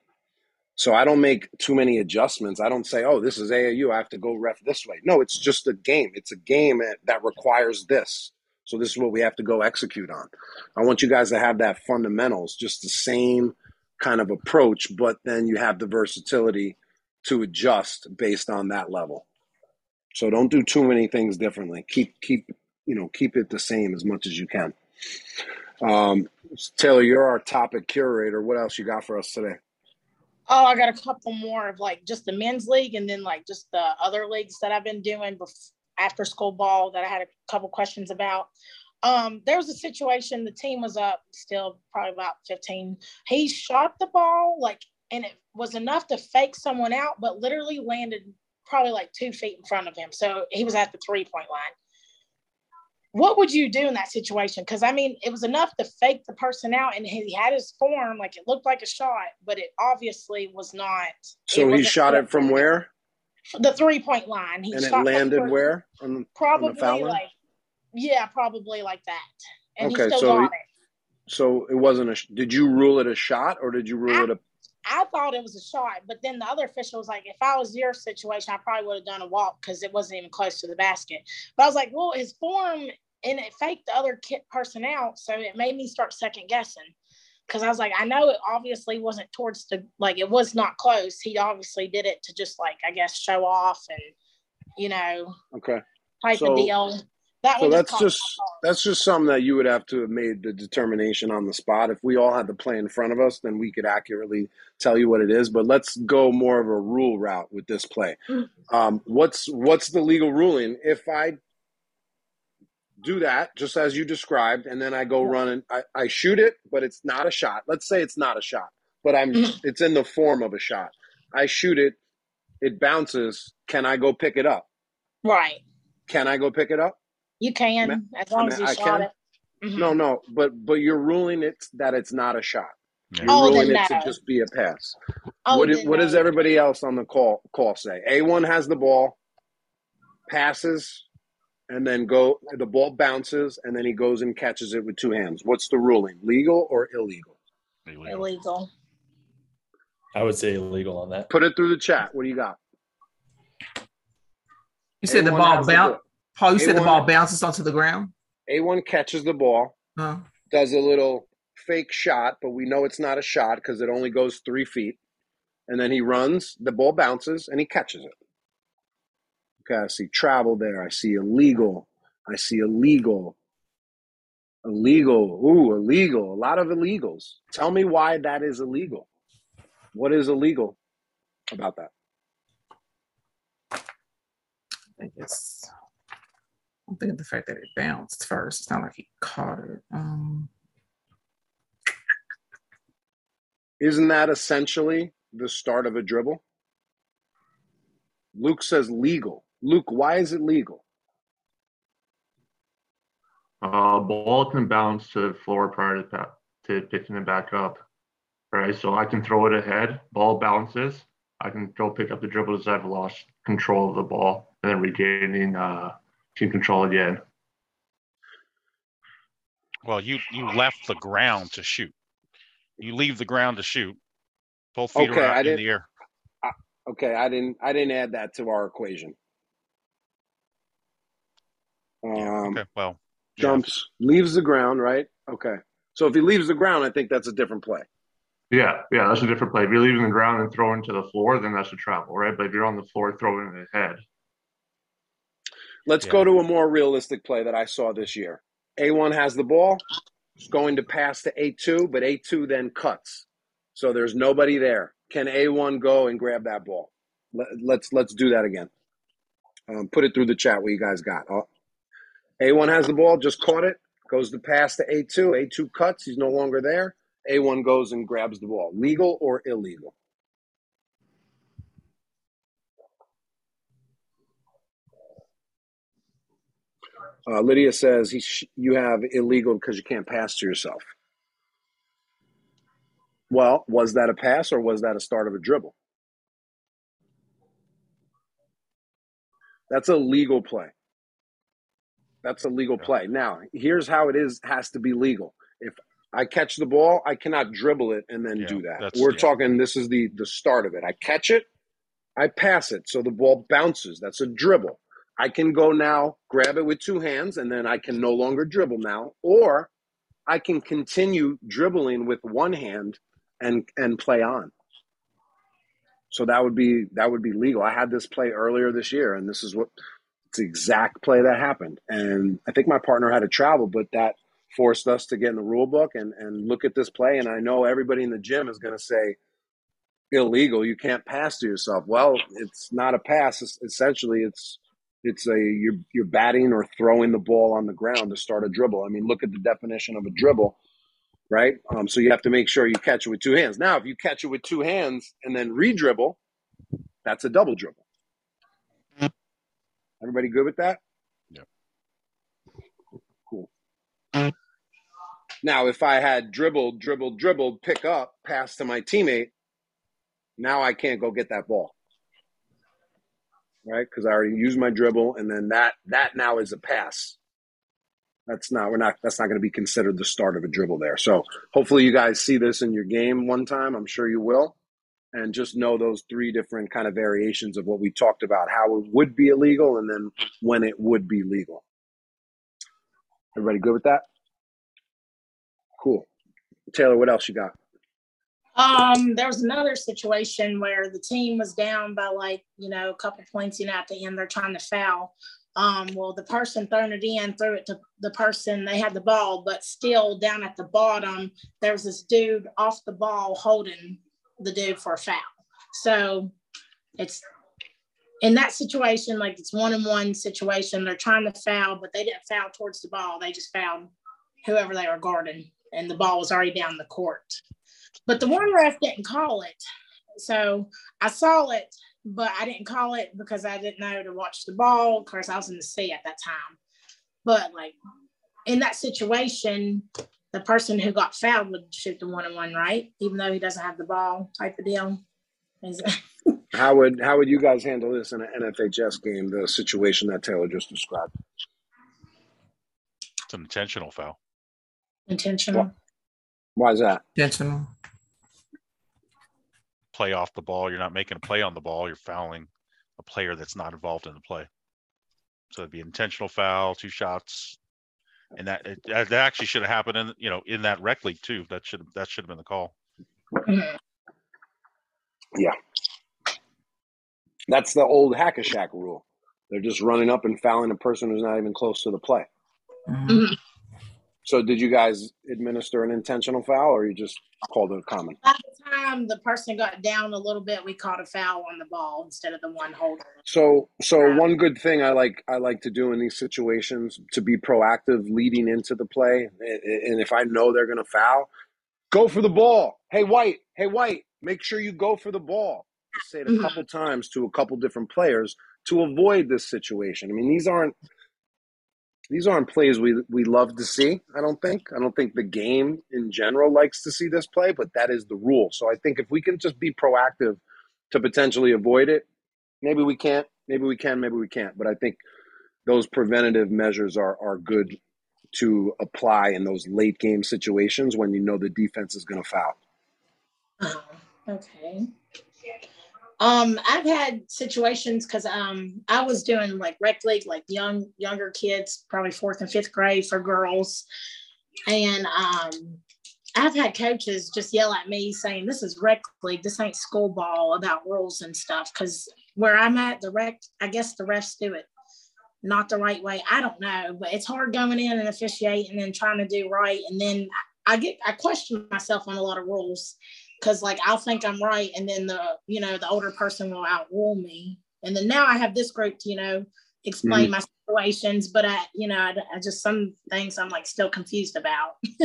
So I don't make too many adjustments. I don't say, "Oh, this is AAU. I have to go ref this way." No, it's just a game. It's a game that requires this. So this is what we have to go execute on. I want you guys to have that fundamentals, just the same kind of approach, but then you have the versatility to adjust based on that level. So don't do too many things differently. Keep keep you know keep it the same as much as you can. Um, Taylor, you're our topic curator. What else you got for us today? Oh, I got a couple more of like just the men's league and then like just the other leagues that I've been doing before, after school ball that I had a couple questions about. Um, there was a situation, the team was up still probably about 15. He shot the ball like, and it was enough to fake someone out, but literally landed probably like two feet in front of him. So he was at the three point line what would you do in that situation? Because I mean, it was enough to fake the person out, and he had his form like it looked like a shot, but it obviously was not. So he shot it from where? The three point line. He and it landed where? On, probably on like, yeah, probably like that. And okay, so he, it. so it wasn't a. Did you rule it a shot or did you rule I, it a? I thought it was a shot, but then the other official was like, if I was your situation, I probably would have done a walk because it wasn't even close to the basket. But I was like, well, his form and it faked the other kid person out. So it made me start second guessing because I was like, I know it obviously wasn't towards the like it was not close. He obviously did it to just like I guess show off and you know okay type so, of deal. That so that's just that's just something that you would have to have made the determination on the spot. If we all had the play in front of us, then we could accurately tell you what it is. But let's go more of a rule route with this play. Mm. Um, what's what's the legal ruling if I do that just as you described, and then I go run and I, I shoot it, but it's not a shot. Let's say it's not a shot, but I'm mm-hmm. it's in the form of a shot. I shoot it, it bounces. Can I go pick it up? Right. Can I go pick it up? You can, as long I mean, as you I shot can? it. Mm-hmm. No, no, but but you're ruling it that it's not a shot. You're oh, ruling it no. to just be a pass. Oh, what, what no. does everybody else on the call call say? A one has the ball, passes, and then go the ball bounces and then he goes and catches it with two hands. What's the ruling? Legal or illegal? Illegal. illegal. I would say illegal on that. Put it through the chat. What do you got? You said the A1 ball has the bounce. Ball. Paul, you said the ball bounces onto the ground. A1 catches the ball, Huh? does a little fake shot, but we know it's not a shot because it only goes three feet. And then he runs, the ball bounces, and he catches it. Okay, I see travel there. I see illegal. I see illegal. Illegal. Ooh, illegal. A lot of illegals. Tell me why that is illegal. What is illegal about that? I think it's. I'm thinking the fact that it bounced first. It's not like he caught it. Um, Isn't that essentially the start of a dribble? Luke says legal. Luke, why is it legal? Uh, ball can bounce to the floor prior to, pa- to picking it back up, right? So I can throw it ahead, ball bounces. I can go pick up the dribble as I've lost control of the ball and then regaining uh, team control again. Well, you you left the ground to shoot. You leave the ground to shoot. Both feet Okay, are I in didn't- the air. Okay, I didn't I didn't add that to our equation. Um, Okay, well, yeah. jumps, leaves the ground, right? Okay. So if he leaves the ground, I think that's a different play. Yeah, yeah, that's a different play. If you're leaving the ground and throwing to the floor, then that's a travel, right? But if you're on the floor throwing it ahead, Let's Yeah. go to a more realistic play that I saw this year. A1 has the ball, it's going to pass to A2, but A2 then cuts. So there's nobody there. Can A1 go and grab that ball? Let, let's let's do that again. Um, put it through the chat what you guys got. Uh, A1 has the ball, just caught it, goes to pass to A2. A2 cuts, he's no longer there. A1 goes and grabs the ball. Legal or illegal? Uh, Lydia says he sh- you have illegal because you can't pass to yourself. Well, was that a pass or was that a start of a dribble? That's a legal play. That's a legal play. Now, here's how it is has to be legal. If I catch the ball, I cannot dribble it and then Yeah, do that. We're yeah. talking this is the the start of it. I catch it, I pass it, so the ball bounces. That's a dribble. I can go now, grab it with two hands, and then I can no longer dribble now, or I can continue dribbling with one hand and and play on. So that would be that would be legal. I had this play earlier this year, and this is what it's the exact play that happened. And I think my partner had to travel, but that forced us to get in the rule book and and look at this play. And I know everybody in the gym is going to say illegal. You can't pass to yourself. Well, it's not a pass. It's, essentially, it's it's a you're you're batting or throwing the ball on the ground to start a dribble. I mean, look at the definition of a dribble, right? Um, so you have to make sure you catch it with two hands. Now, if you catch it with two hands and then re-dribble, that's a double dribble. Everybody good with that? Yep. Cool. Now, if I had dribbled, dribbled, dribbled, pick up, pass to my teammate, now I can't go get that ball. Right? Because I already used my dribble, and then that that now is a pass. That's not we're not that's not going to be considered the start of a dribble there. So hopefully you guys see this in your game one time. I'm sure you will. And just know those three different kind of variations of what we talked about, how it would be illegal and then when it would be legal. Everybody good with that? Cool. Taylor, what else you got? Um, there was another situation where the team was down by like, you know, a couple points in at the end. They're trying to foul. Um, well, the person throwing it in threw it to the person they had the ball, but still down at the bottom, there was this dude off the ball holding the dude for a foul. So it's in that situation, like it's one on one situation. They're trying to foul, but they didn't foul towards the ball. They just fouled whoever they were guarding, and the ball was already down the court. But the one ref didn't call it. So I saw it, but I didn't call it because I didn't know to watch the ball. Of course, I was in the C at that time. But like in that situation, the person who got fouled would shoot the one on one, right? Even though he doesn't have the ball, type of deal. How would how would you guys handle this in an NFHS game? The situation that Taylor just described. It's an intentional foul. intentional? Why is that? Intentional. Play off the ball. You're not making a play on the ball. You're fouling a player that's not involved in the play. So it'd be intentional foul, two shots, and that it, that actually should have happened in you know in that rec league too. That should that should have been the call. Yeah, that's the old hack a Shaq rule. They're just running up and fouling a person who's not even close to the play. Mhm. So, did you guys administer an intentional foul, or you just called it a common? By the time the person got down a little bit, we caught a foul on the ball instead of the one holding. So, so one good thing I like I like to do in these situations to be proactive leading into the play, and if I know they're going to foul, go for the ball. Hey, White. Hey, White. Make sure you go for the ball. Just say it a Mhm. couple times to a couple different players to avoid this situation. I mean, these aren't these aren't plays we we love to see. I don't think. I don't think the game in general likes to see this play, but that is the rule. So I think if we can just be proactive to potentially avoid it, maybe we can't, maybe we can, maybe we can't. But I think those preventative measures are are good to apply in those late game situations when you know the defense is going to foul. Uh-huh. Okay. Um, I've had situations because um I was doing like rec league, like young younger kids, probably fourth and fifth grade for girls, and um I've had coaches just yell at me saying, "This is rec league. This ain't school ball about rules and stuff." Because where I'm at, the rec, I guess the refs do it not the right way. I don't know, but it's hard going in and officiating and trying to do right, and then I get I question myself on a lot of rules because like I'll think I'm right, and then the you know the older person will outrule me, and then now I have this group to you know explain my situations, but I you know I, I just some things I'm like still confused about.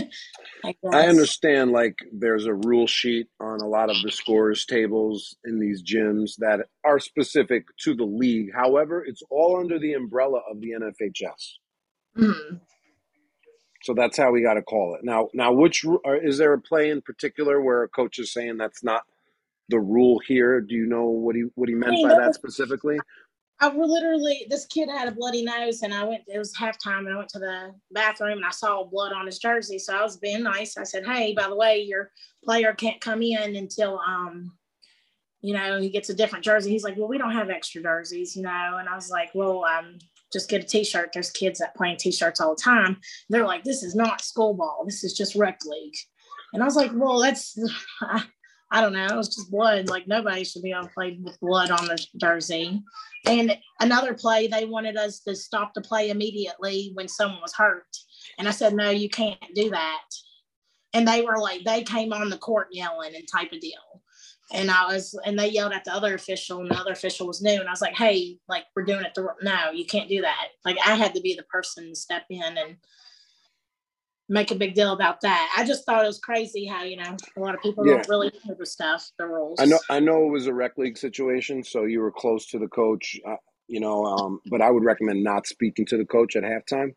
I, I understand like there's a rule sheet on a lot of the scores tables in these gyms that are specific to the league. However, it's all under the umbrella of the NFHS. Mhm. So that's how we got to call it. Now, now, which is there a play in particular where a coach is saying that's not the rule here? Do you know what he what he meant Hey, by that was- specifically? I were literally this kid had a bloody nose, and I went. It was halftime, and I went to the bathroom, and I saw blood on his jersey. So I was being nice. I said, "Hey, by the way, your player can't come in until um, you know, he gets a different jersey." He's like, "Well, we don't have extra jerseys, you know." And I was like, "Well, um, just get a T-shirt. There's kids that play in T-shirts all the time." They're like, "This is not school ball. This is just rec league." And I was like, "Well, that's." I don't know. It was just blood. Like nobody should be to play with blood on their jersey. And another play, they wanted us to stop the play immediately when someone was hurt. And I said, no, you can't do that. And they were like, they came on the court yelling and type of deal. And I was, and they yelled at the other official, and the other official was new. And I was like, hey, like, we're doing it. The, no, you can't do that. Like, I had to be the person to step in and make a big deal about that. I just thought it was crazy how, you know, a lot of people Yeah. don't really know the stuff, the rules. I know, I know it was a rec league situation, so you were close to the coach, uh, you know. Um, but I would recommend not speaking to the coach at halftime,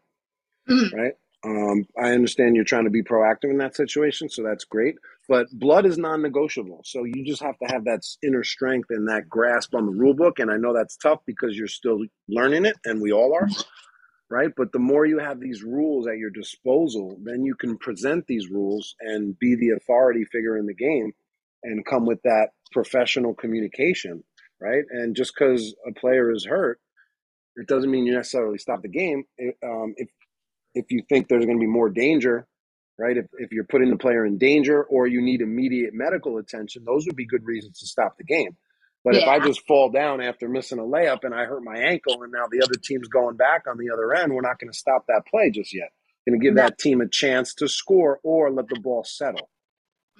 Mhm. right? Um, I understand you're trying to be proactive in that situation, so that's great. But blood is non-negotiable, so you just have to have that inner strength and that grasp on the rule book. And I know that's tough because you're still learning it, and we all are, right? But the more you have these rules at your disposal, then you can present these rules and be the authority figure in the game and come with that professional communication, right? And just because a player is hurt, it doesn't mean you necessarily stop the game. It, um, if if you think there's going to be more danger, right? If if you're putting the player in danger or you need immediate medical attention, those would be good reasons to stop the game. But if I just fall down after missing a layup and I hurt my ankle and now the other team's going back on the other end, we're not going to stop that play just yet. Going to give that team a chance to score or let the ball settle.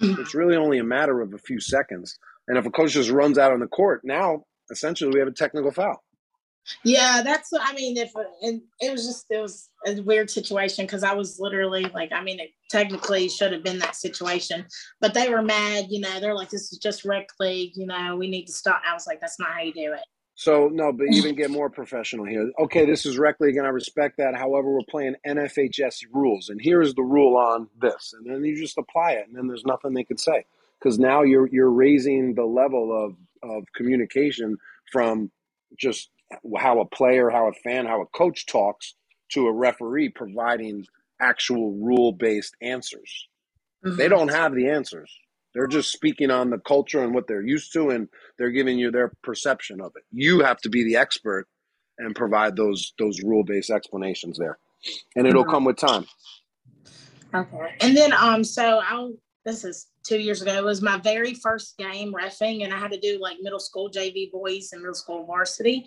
Mm-hmm. It's really only a matter of a few seconds. And if a coach just runs out on the court, now essentially we have a technical foul. Yeah, that's what I mean. If and it was just it was a weird situation because I was literally like, I mean, it technically should have been that situation, but they were mad. You know, they're like, "This is just rec league." You know, we need to stop. I was like, "That's not how you do it." So no, but even get more professional here. Okay, this is rec league, and I respect that. However, we're playing NFHS rules, and here is the rule on this, and then you just apply it, and then there's nothing they could say because now you're you're raising the level of of communication from just how a player, how a fan, how a coach talks to a referee providing actual rule based answers. They Mhm. don't have the answers. They're just speaking on the culture and what they're used to, and they're giving you their perception of it. You have to be the expert and provide those those rule based explanations there, and it'll mm-hmm. come with time. Okay, and then um, so I'll. This is two years ago. It was my very first game refing, and I had to do like middle school JV boys and middle school varsity.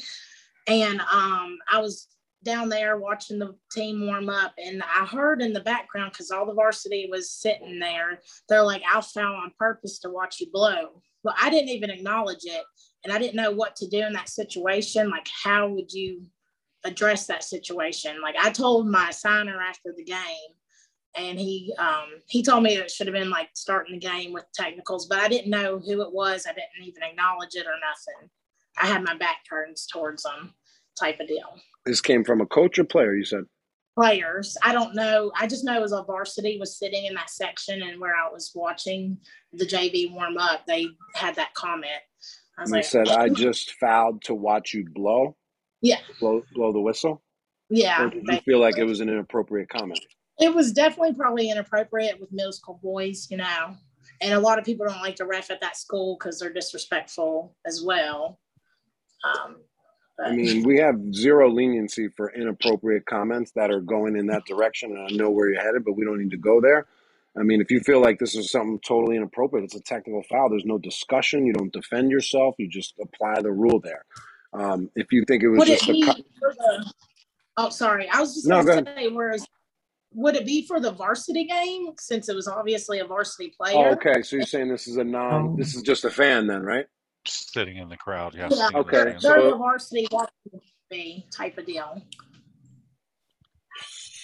And um, I was down there watching the team warm up, and I heard in the background because all the varsity was sitting there. They're like, "I'll foul on purpose to watch you blow." But I didn't even acknowledge it, and I didn't know what to do in that situation. Like, how would you address that situation? Like, I told my signer after the game, and he um, he told me it should have been like starting the game with technicals, but I didn't know who it was. I didn't even acknowledge it or nothing. I had my back turned towards them, type of deal. This came from a coach or player, you said? Players. I don't know. I just know as a varsity was sitting in that section and where I was watching the JV warm up, they had that comment. I was like, said, I just fouled to watch you blow. Yeah. Blow blow the whistle. Yeah. Or did you feel like it was an inappropriate comment? It was definitely probably inappropriate with middle school boys, you know. And a lot of people don't like to ref at that school because they're disrespectful as well. Um, I mean, we have zero leniency for inappropriate comments that are going in that direction, and I know where you're headed, but we don't need to go there. I mean, if you feel like this is something totally inappropriate, it's a technical foul. There's no discussion. You don't defend yourself. You just apply the rule there. Um, if you think it was would just it a, the, oh, sorry, I was just no, going to say, whereas would it be for the varsity game since it was obviously a varsity player? Oh, okay, so you're saying this is a non, this is just a fan then, right? Sitting in the crowd. Yes. Yeah. Okay. So, the varsity be type of deal.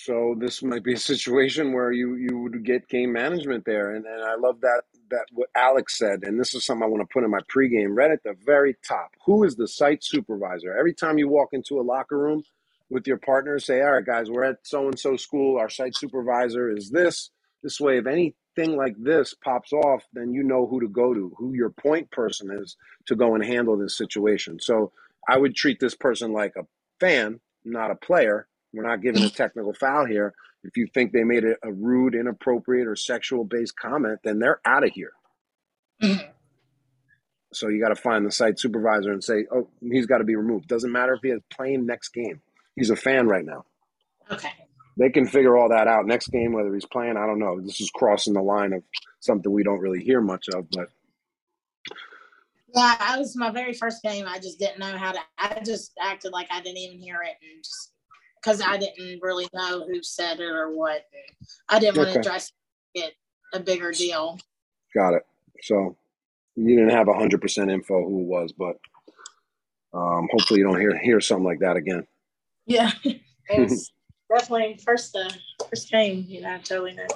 So this might be a situation where you you would get game management there, and, and I love that that what Alex said, and this is something I want to put in my pregame. Right at the very top, who is the site supervisor? Every time you walk into a locker room with your partner, say, "All right, guys, we're at so and so school. Our site supervisor is this." This way, if any thing like this pops off, then you know who to go to, who your point person is to go and handle this situation. So I would treat this person like a fan, not a player. We're not giving a technical foul here. If you think they made a, a rude, inappropriate, or sexual based comment, then they're out of here. Mm-hmm. So you got to find the site supervisor and say, "Oh, he's got to be removed." Doesn't matter if he is playing next game. He's a fan right now. Okay they can figure all that out next game whether he's playing. I don't know. This is crossing the line of something we don't really hear much of but yeah i was my very first game. I just didn't know how to i just acted like i didn't even hear it and just because i didn't really know who said it or what. I didn't want to address it a bigger deal. Got it. So you didn't have 100% info who it was but um, hopefully you don't hear hear something like that again. Yeah definitely first uh, first game, you know, totally know.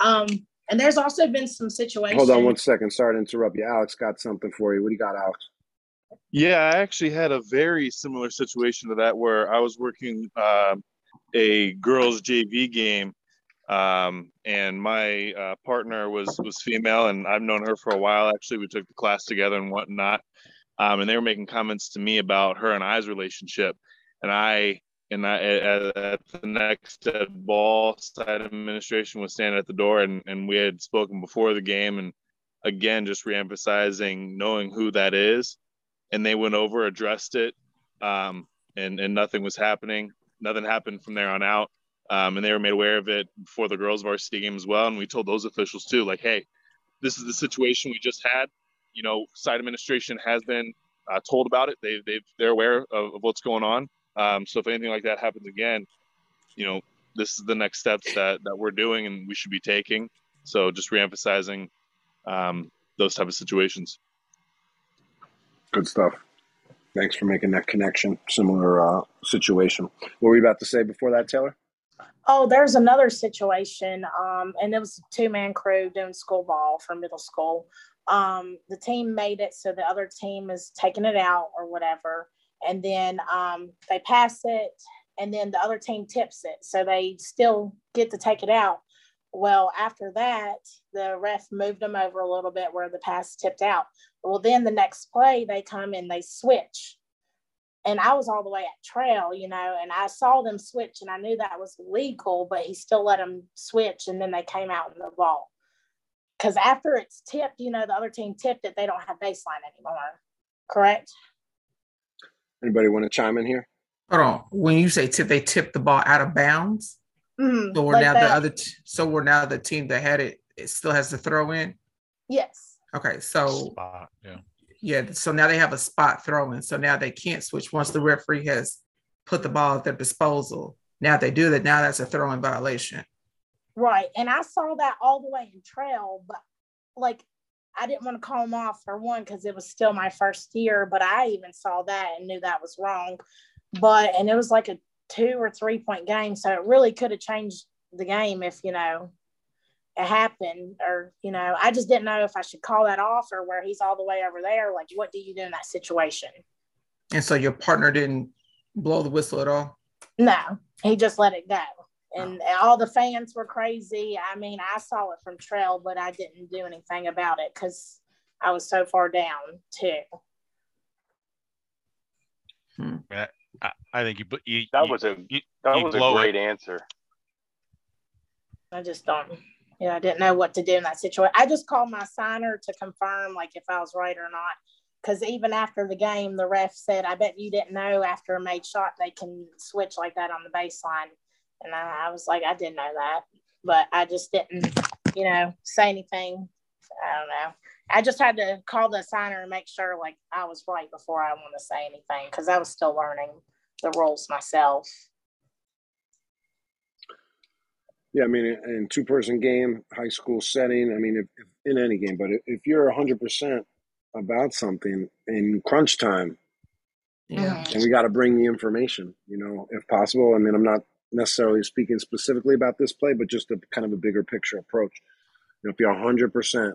Um, and there's also been some situations. Hold on one second. Sorry to interrupt you. Alex got something for you. What do you got, Alex? Yeah, I actually had a very similar situation to that where I was working uh, a girls JV game, um, and my uh, partner was was female, and I've known her for a while. Actually, we took the class together and whatnot, um, and they were making comments to me about her and I's relationship, and I and I, at, at the next ball side administration was standing at the door and, and we had spoken before the game and again just reemphasizing knowing who that is. And they went over addressed it um, and and nothing was happening. Nothing happened from there on out. Um, and they were made aware of it before the girls varsity game as well. And we told those officials too like hey this is the situation we just had. You know side administration has been uh, told about it. They, they've they're aware of, of what's going on um, so if anything like that happens again, you know, this is the next steps that that we're doing and we should be taking. So just reemphasizing um, those type of situations. Good stuff. Thanks for making that connection. Similar uh, situation. What were you about to say before that, Taylor? Oh, there's another situation, um, and it was a two man crew doing school ball for middle school. Um, the team made it, so the other team is taking it out or whatever and then um, they pass it, and then the other team tips it, so they still get to take it out. Well, after that, the ref moved them over a little bit where the pass tipped out. Well, then the next play, they come and they switch. And I was all the way at trail, you know, and I saw them switch and I knew that was legal, but he still let them switch. And then they came out in the ball because after it's tipped, you know, the other team tipped it, they don't have baseline anymore. Correct? Anybody want to chime in here? Hold on. When you say tip, they tipped the ball out of bounds. Mm, So we're like now that. the other. T- so we're now the team that had it. It still has to throw in. Yes. Okay, so Spot, yeah. yeah, so now they have a spot throw-in. So now they can't switch once the referee has put the ball at their disposal. Now if they do that, now that's a throw-in violation. Right. And I saw that all the way in trail, but like I didn't want to call him off for one because it was still my first year, but I even saw that and knew that was wrong. But and it was like a two or three point game. So it really could have changed the game if, you know, it happened or, you know, I just didn't know if I should call that off or where he's all the way over there. Like, what do you do in that situation? And so your partner didn't blow the whistle at all. No, he just let it go. Oh. And all the fans were crazy. I mean, I saw it from trail, but I didn't do anything about it because I was so far down too. Hmm. I, I think you, you That you- was a you- that you was a blow it. great answer. I just don't, you know, I didn't know what to do in that situation. I just called my signer to confirm like if I was right or not. Because even after the game, the ref said, I bet you didn't know after a made shot they can switch like that on the baseline. And I, I was like, I didn't know that. But I just didn't, you know, say anything. I don't know. I just had to call the signer and make sure like I was right before I want to say anything because I was still learning the rules myself. Yeah, I mean, in, in two person game, high school setting. I mean, if, if in any game, but if, if you're hundred percent about something in crunch time, Yeah. and we got to bring the information, you know, if possible. I mean, I'm not necessarily speaking specifically about this play, but just a kind of a bigger picture approach. You know, if you're 100%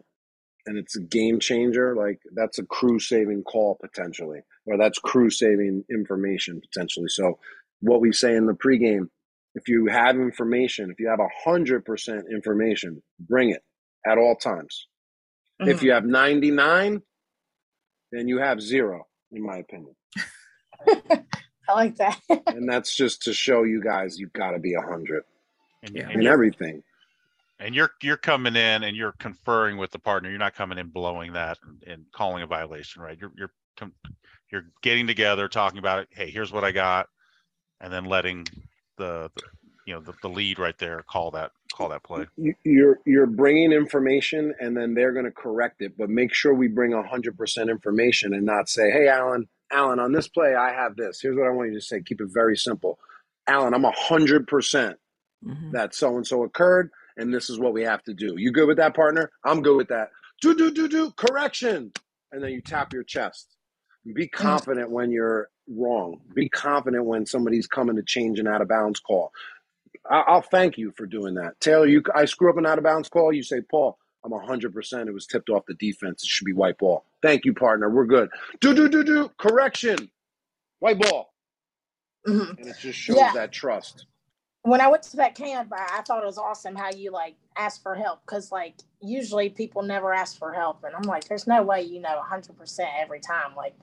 and it's a game changer, like that's a crew saving call potentially, or that's crew saving information potentially. So, what we say in the pregame, if you have information, if you have 100% information, bring it at all times. If mm-hmm. you have 99, then you have zero, in my opinion. I like that. and that's just to show you guys you've got to be a 100 and, Yeah. in you're, everything. and you're you're coming in and you're conferring with the partner. You're not coming in blowing that and, and calling a violation, right? You're you're com- you're getting together, talking about it. Hey, here's what I got, and then letting the, the you know the, the lead right there call that call that play. You- You're you're bringing information, and then they're going to correct it. But make sure we bring 100% information and not say, "Hey, Alan, Alan, on this play, I have this. Here's what I want you to say. Keep it very simple. Alan, I'm 100% Mhm. that so and so occurred, and this is what we have to do. You good with that, partner? I'm good with that. Do do do do correction, and then you tap your chest. Be confident when you're wrong. Be confident when somebody's coming to change an out of bounds call. I'll thank you for doing that, Taylor. You, I screw up an out of bounds call. You say, Paul, I'm 100. percent It was tipped off the defense. It should be white ball. Thank you, partner. We're good. Do do do do correction, white ball, Mhm. and it just shows Yeah. that trust. when I went to that camp, I, I thought it was awesome how you like ask for help because like usually people never ask for help, and I'm like, there's no way you know 100 percent every time. Like,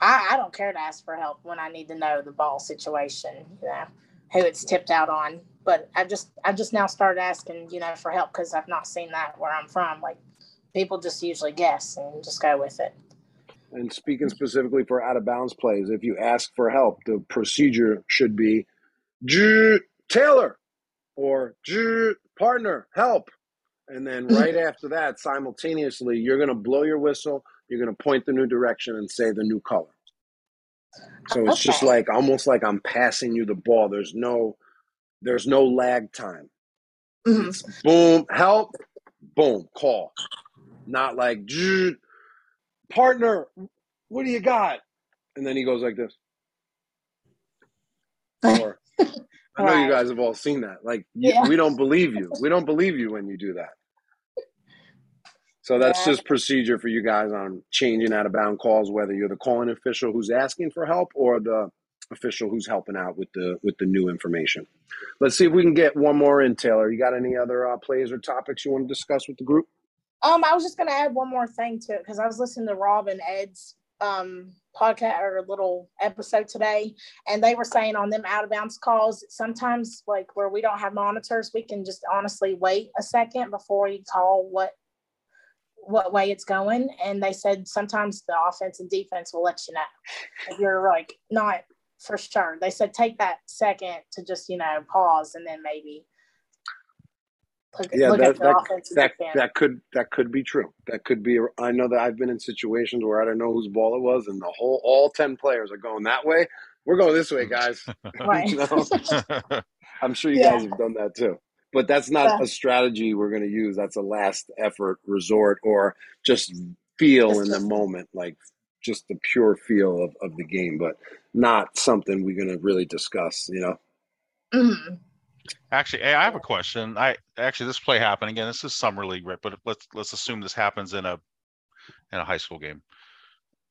I, I don't care to ask for help when I need to know the ball situation, you know, who it's tipped out on. But I just I just now started asking, you know, for help because I've not seen that where I'm from. Like, people just usually guess and just go with it. And speaking specifically for out of bounds plays, if you ask for help, the procedure should be "J- Taylor or "J- partner, help. And then right after that, simultaneously, you're going to blow your whistle, you're going to point the new direction and say the new color. So it's just like almost like I'm passing you the ball. There's no there's no lag time. Mhm. It's boom, help, boom, call. Not like partner, what do you got? And then he goes like this. Or I know you guys have all seen that. Like you, Yeah. we don't believe you. We don't believe you when you do that. So that's Yeah. just procedure for you guys on changing out of bound calls, whether you're the calling official who's asking for help or the official who's helping out with the with the new information. Let's see if we can get one more in, Taylor. You got any other uh, plays or topics you want to discuss with the group? Um, I was just gonna add one more thing to it because I was listening to Rob and Ed's um podcast or little episode today, and they were saying on them out of bounds calls, sometimes like where we don't have monitors, we can just honestly wait a second before you call what what way it's going. And they said sometimes the offense and defense will let you know if you're like not for sure. They said take that second to just, you know, pause and then maybe look, yeah, look that, that, that, that, could that could be true. That could be. I know that I've been in situations where I don't know whose ball it was, and the whole all ten players are going that way. We're going this way, guys. Right. you know? I'm sure you yeah. guys have done that too. But that's not yeah. a strategy we're going to use. That's a last effort resort or just feel just in the moment, like just the pure feel of, of the game, but not something we're going to really discuss, you know? Mm-hmm. Actually, I have a question. I actually this play happened again. This is summer league, right? But let's let's assume this happens in a in a high school game.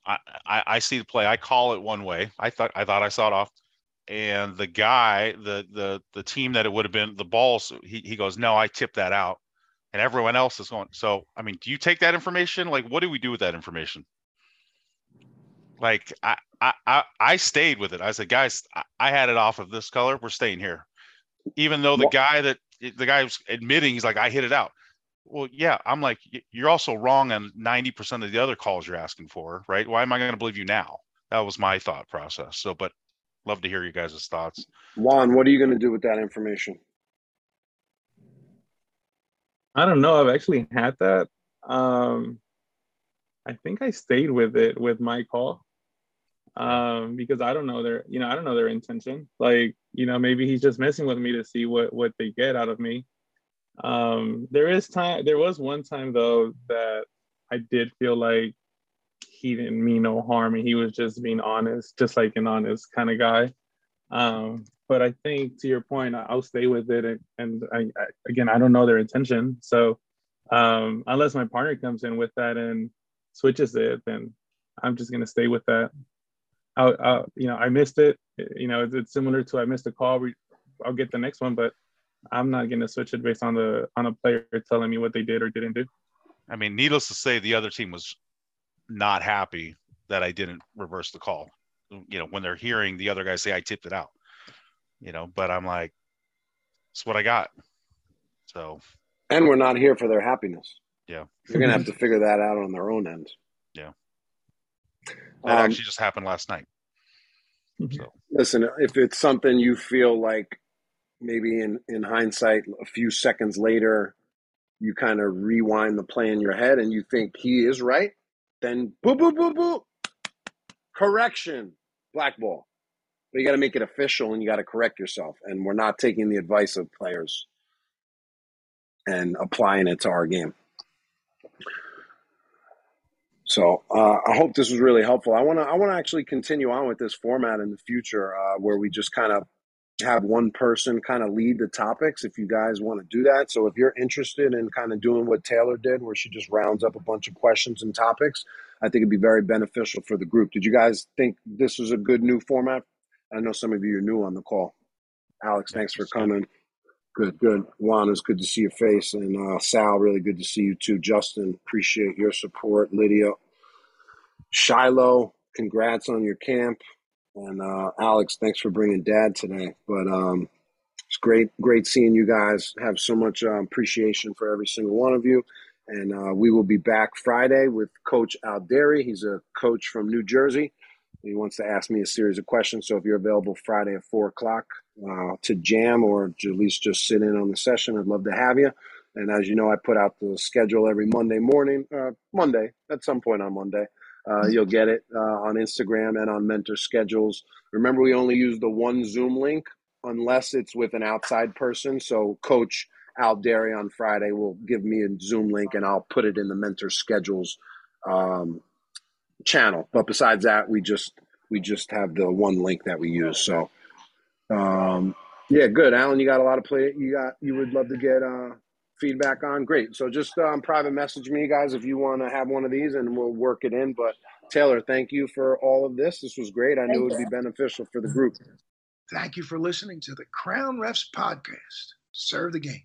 I, I, I see the play. I call it one way. I thought I thought I saw it off, and the guy, the the the team that it would have been, the balls. He he goes, no, I tipped that out, and everyone else is going. So I mean, do you take that information? Like, what do we do with that information? Like I I I, stayed with it. I said, guys, I, I had it off of this color. We're staying here even though the guy that the guy was admitting he's like I hit it out. Well, yeah, I'm like you're also wrong on 90% of the other calls you're asking for, right? Why am I going to believe you now? That was my thought process. So, but love to hear you guys' thoughts. Juan, what are you going to do with that information? I don't know. I've actually had that. Um, I think I stayed with it with my call um, because I don't know their, you know, I don't know their intention. Like, you know, maybe he's just messing with me to see what what they get out of me. Um, there is time. There was one time though that I did feel like he didn't mean no harm and he was just being honest, just like an honest kind of guy. Um, but I think to your point, I'll stay with it. And, and I, I, again, I don't know their intention. So um, unless my partner comes in with that and switches it, then I'm just gonna stay with that. I, I, you know, I missed it. You know, it's, it's similar to I missed a call. We, I'll get the next one, but I'm not going to switch it based on the on a player telling me what they did or didn't do. I mean, needless to say, the other team was not happy that I didn't reverse the call. You know, when they're hearing the other guy say I tipped it out. You know, but I'm like, it's what I got. So. And we're not here for their happiness. Yeah. They're going to have to figure that out on their own end. Yeah. That um, actually just happened last night. Mm-hmm. So. Listen, if it's something you feel like maybe in, in hindsight, a few seconds later, you kind of rewind the play in your head and you think he is right, then boo, boo, boo, boo, correction, black ball. But you got to make it official and you got to correct yourself. And we're not taking the advice of players and applying it to our game. So uh, I hope this was really helpful. I want to I want to actually continue on with this format in the future, uh, where we just kind of have one person kind of lead the topics. If you guys want to do that, so if you're interested in kind of doing what Taylor did, where she just rounds up a bunch of questions and topics, I think it'd be very beneficial for the group. Did you guys think this was a good new format? I know some of you are new on the call. Alex, thanks for coming. Good, good. Good. Juan, it's good to see your face. And uh, Sal, really good to see you too. Justin, appreciate your support. Lydia, Shiloh, congrats on your camp. And uh, Alex, thanks for bringing Dad today. But um, it's great, great seeing you guys. Have so much uh, appreciation for every single one of you. And uh, we will be back Friday with Coach Alderi. He's a coach from New Jersey. He wants to ask me a series of questions. So if you're available Friday at four o'clock uh, to jam or to at least just sit in on the session, I'd love to have you. And as you know, I put out the schedule every Monday morning, uh, Monday at some point on Monday. Uh, you'll get it uh, on Instagram and on mentor schedules. Remember, we only use the one Zoom link unless it's with an outside person. So, Coach Al Derry on Friday will give me a Zoom link and I'll put it in the mentor schedules um, channel. But besides that, we just we just have the one link that we use. So, um, yeah, good, Alan. You got a lot of play. You got you would love to get uh, feedback on, great. So just um, private message me, guys, if you want to have one of these, and we'll work it in. But Taylor, thank you for all of this. This was great. I knew it would be beneficial for the group. Thank you for listening to the Crown Refs podcast. Serve the game.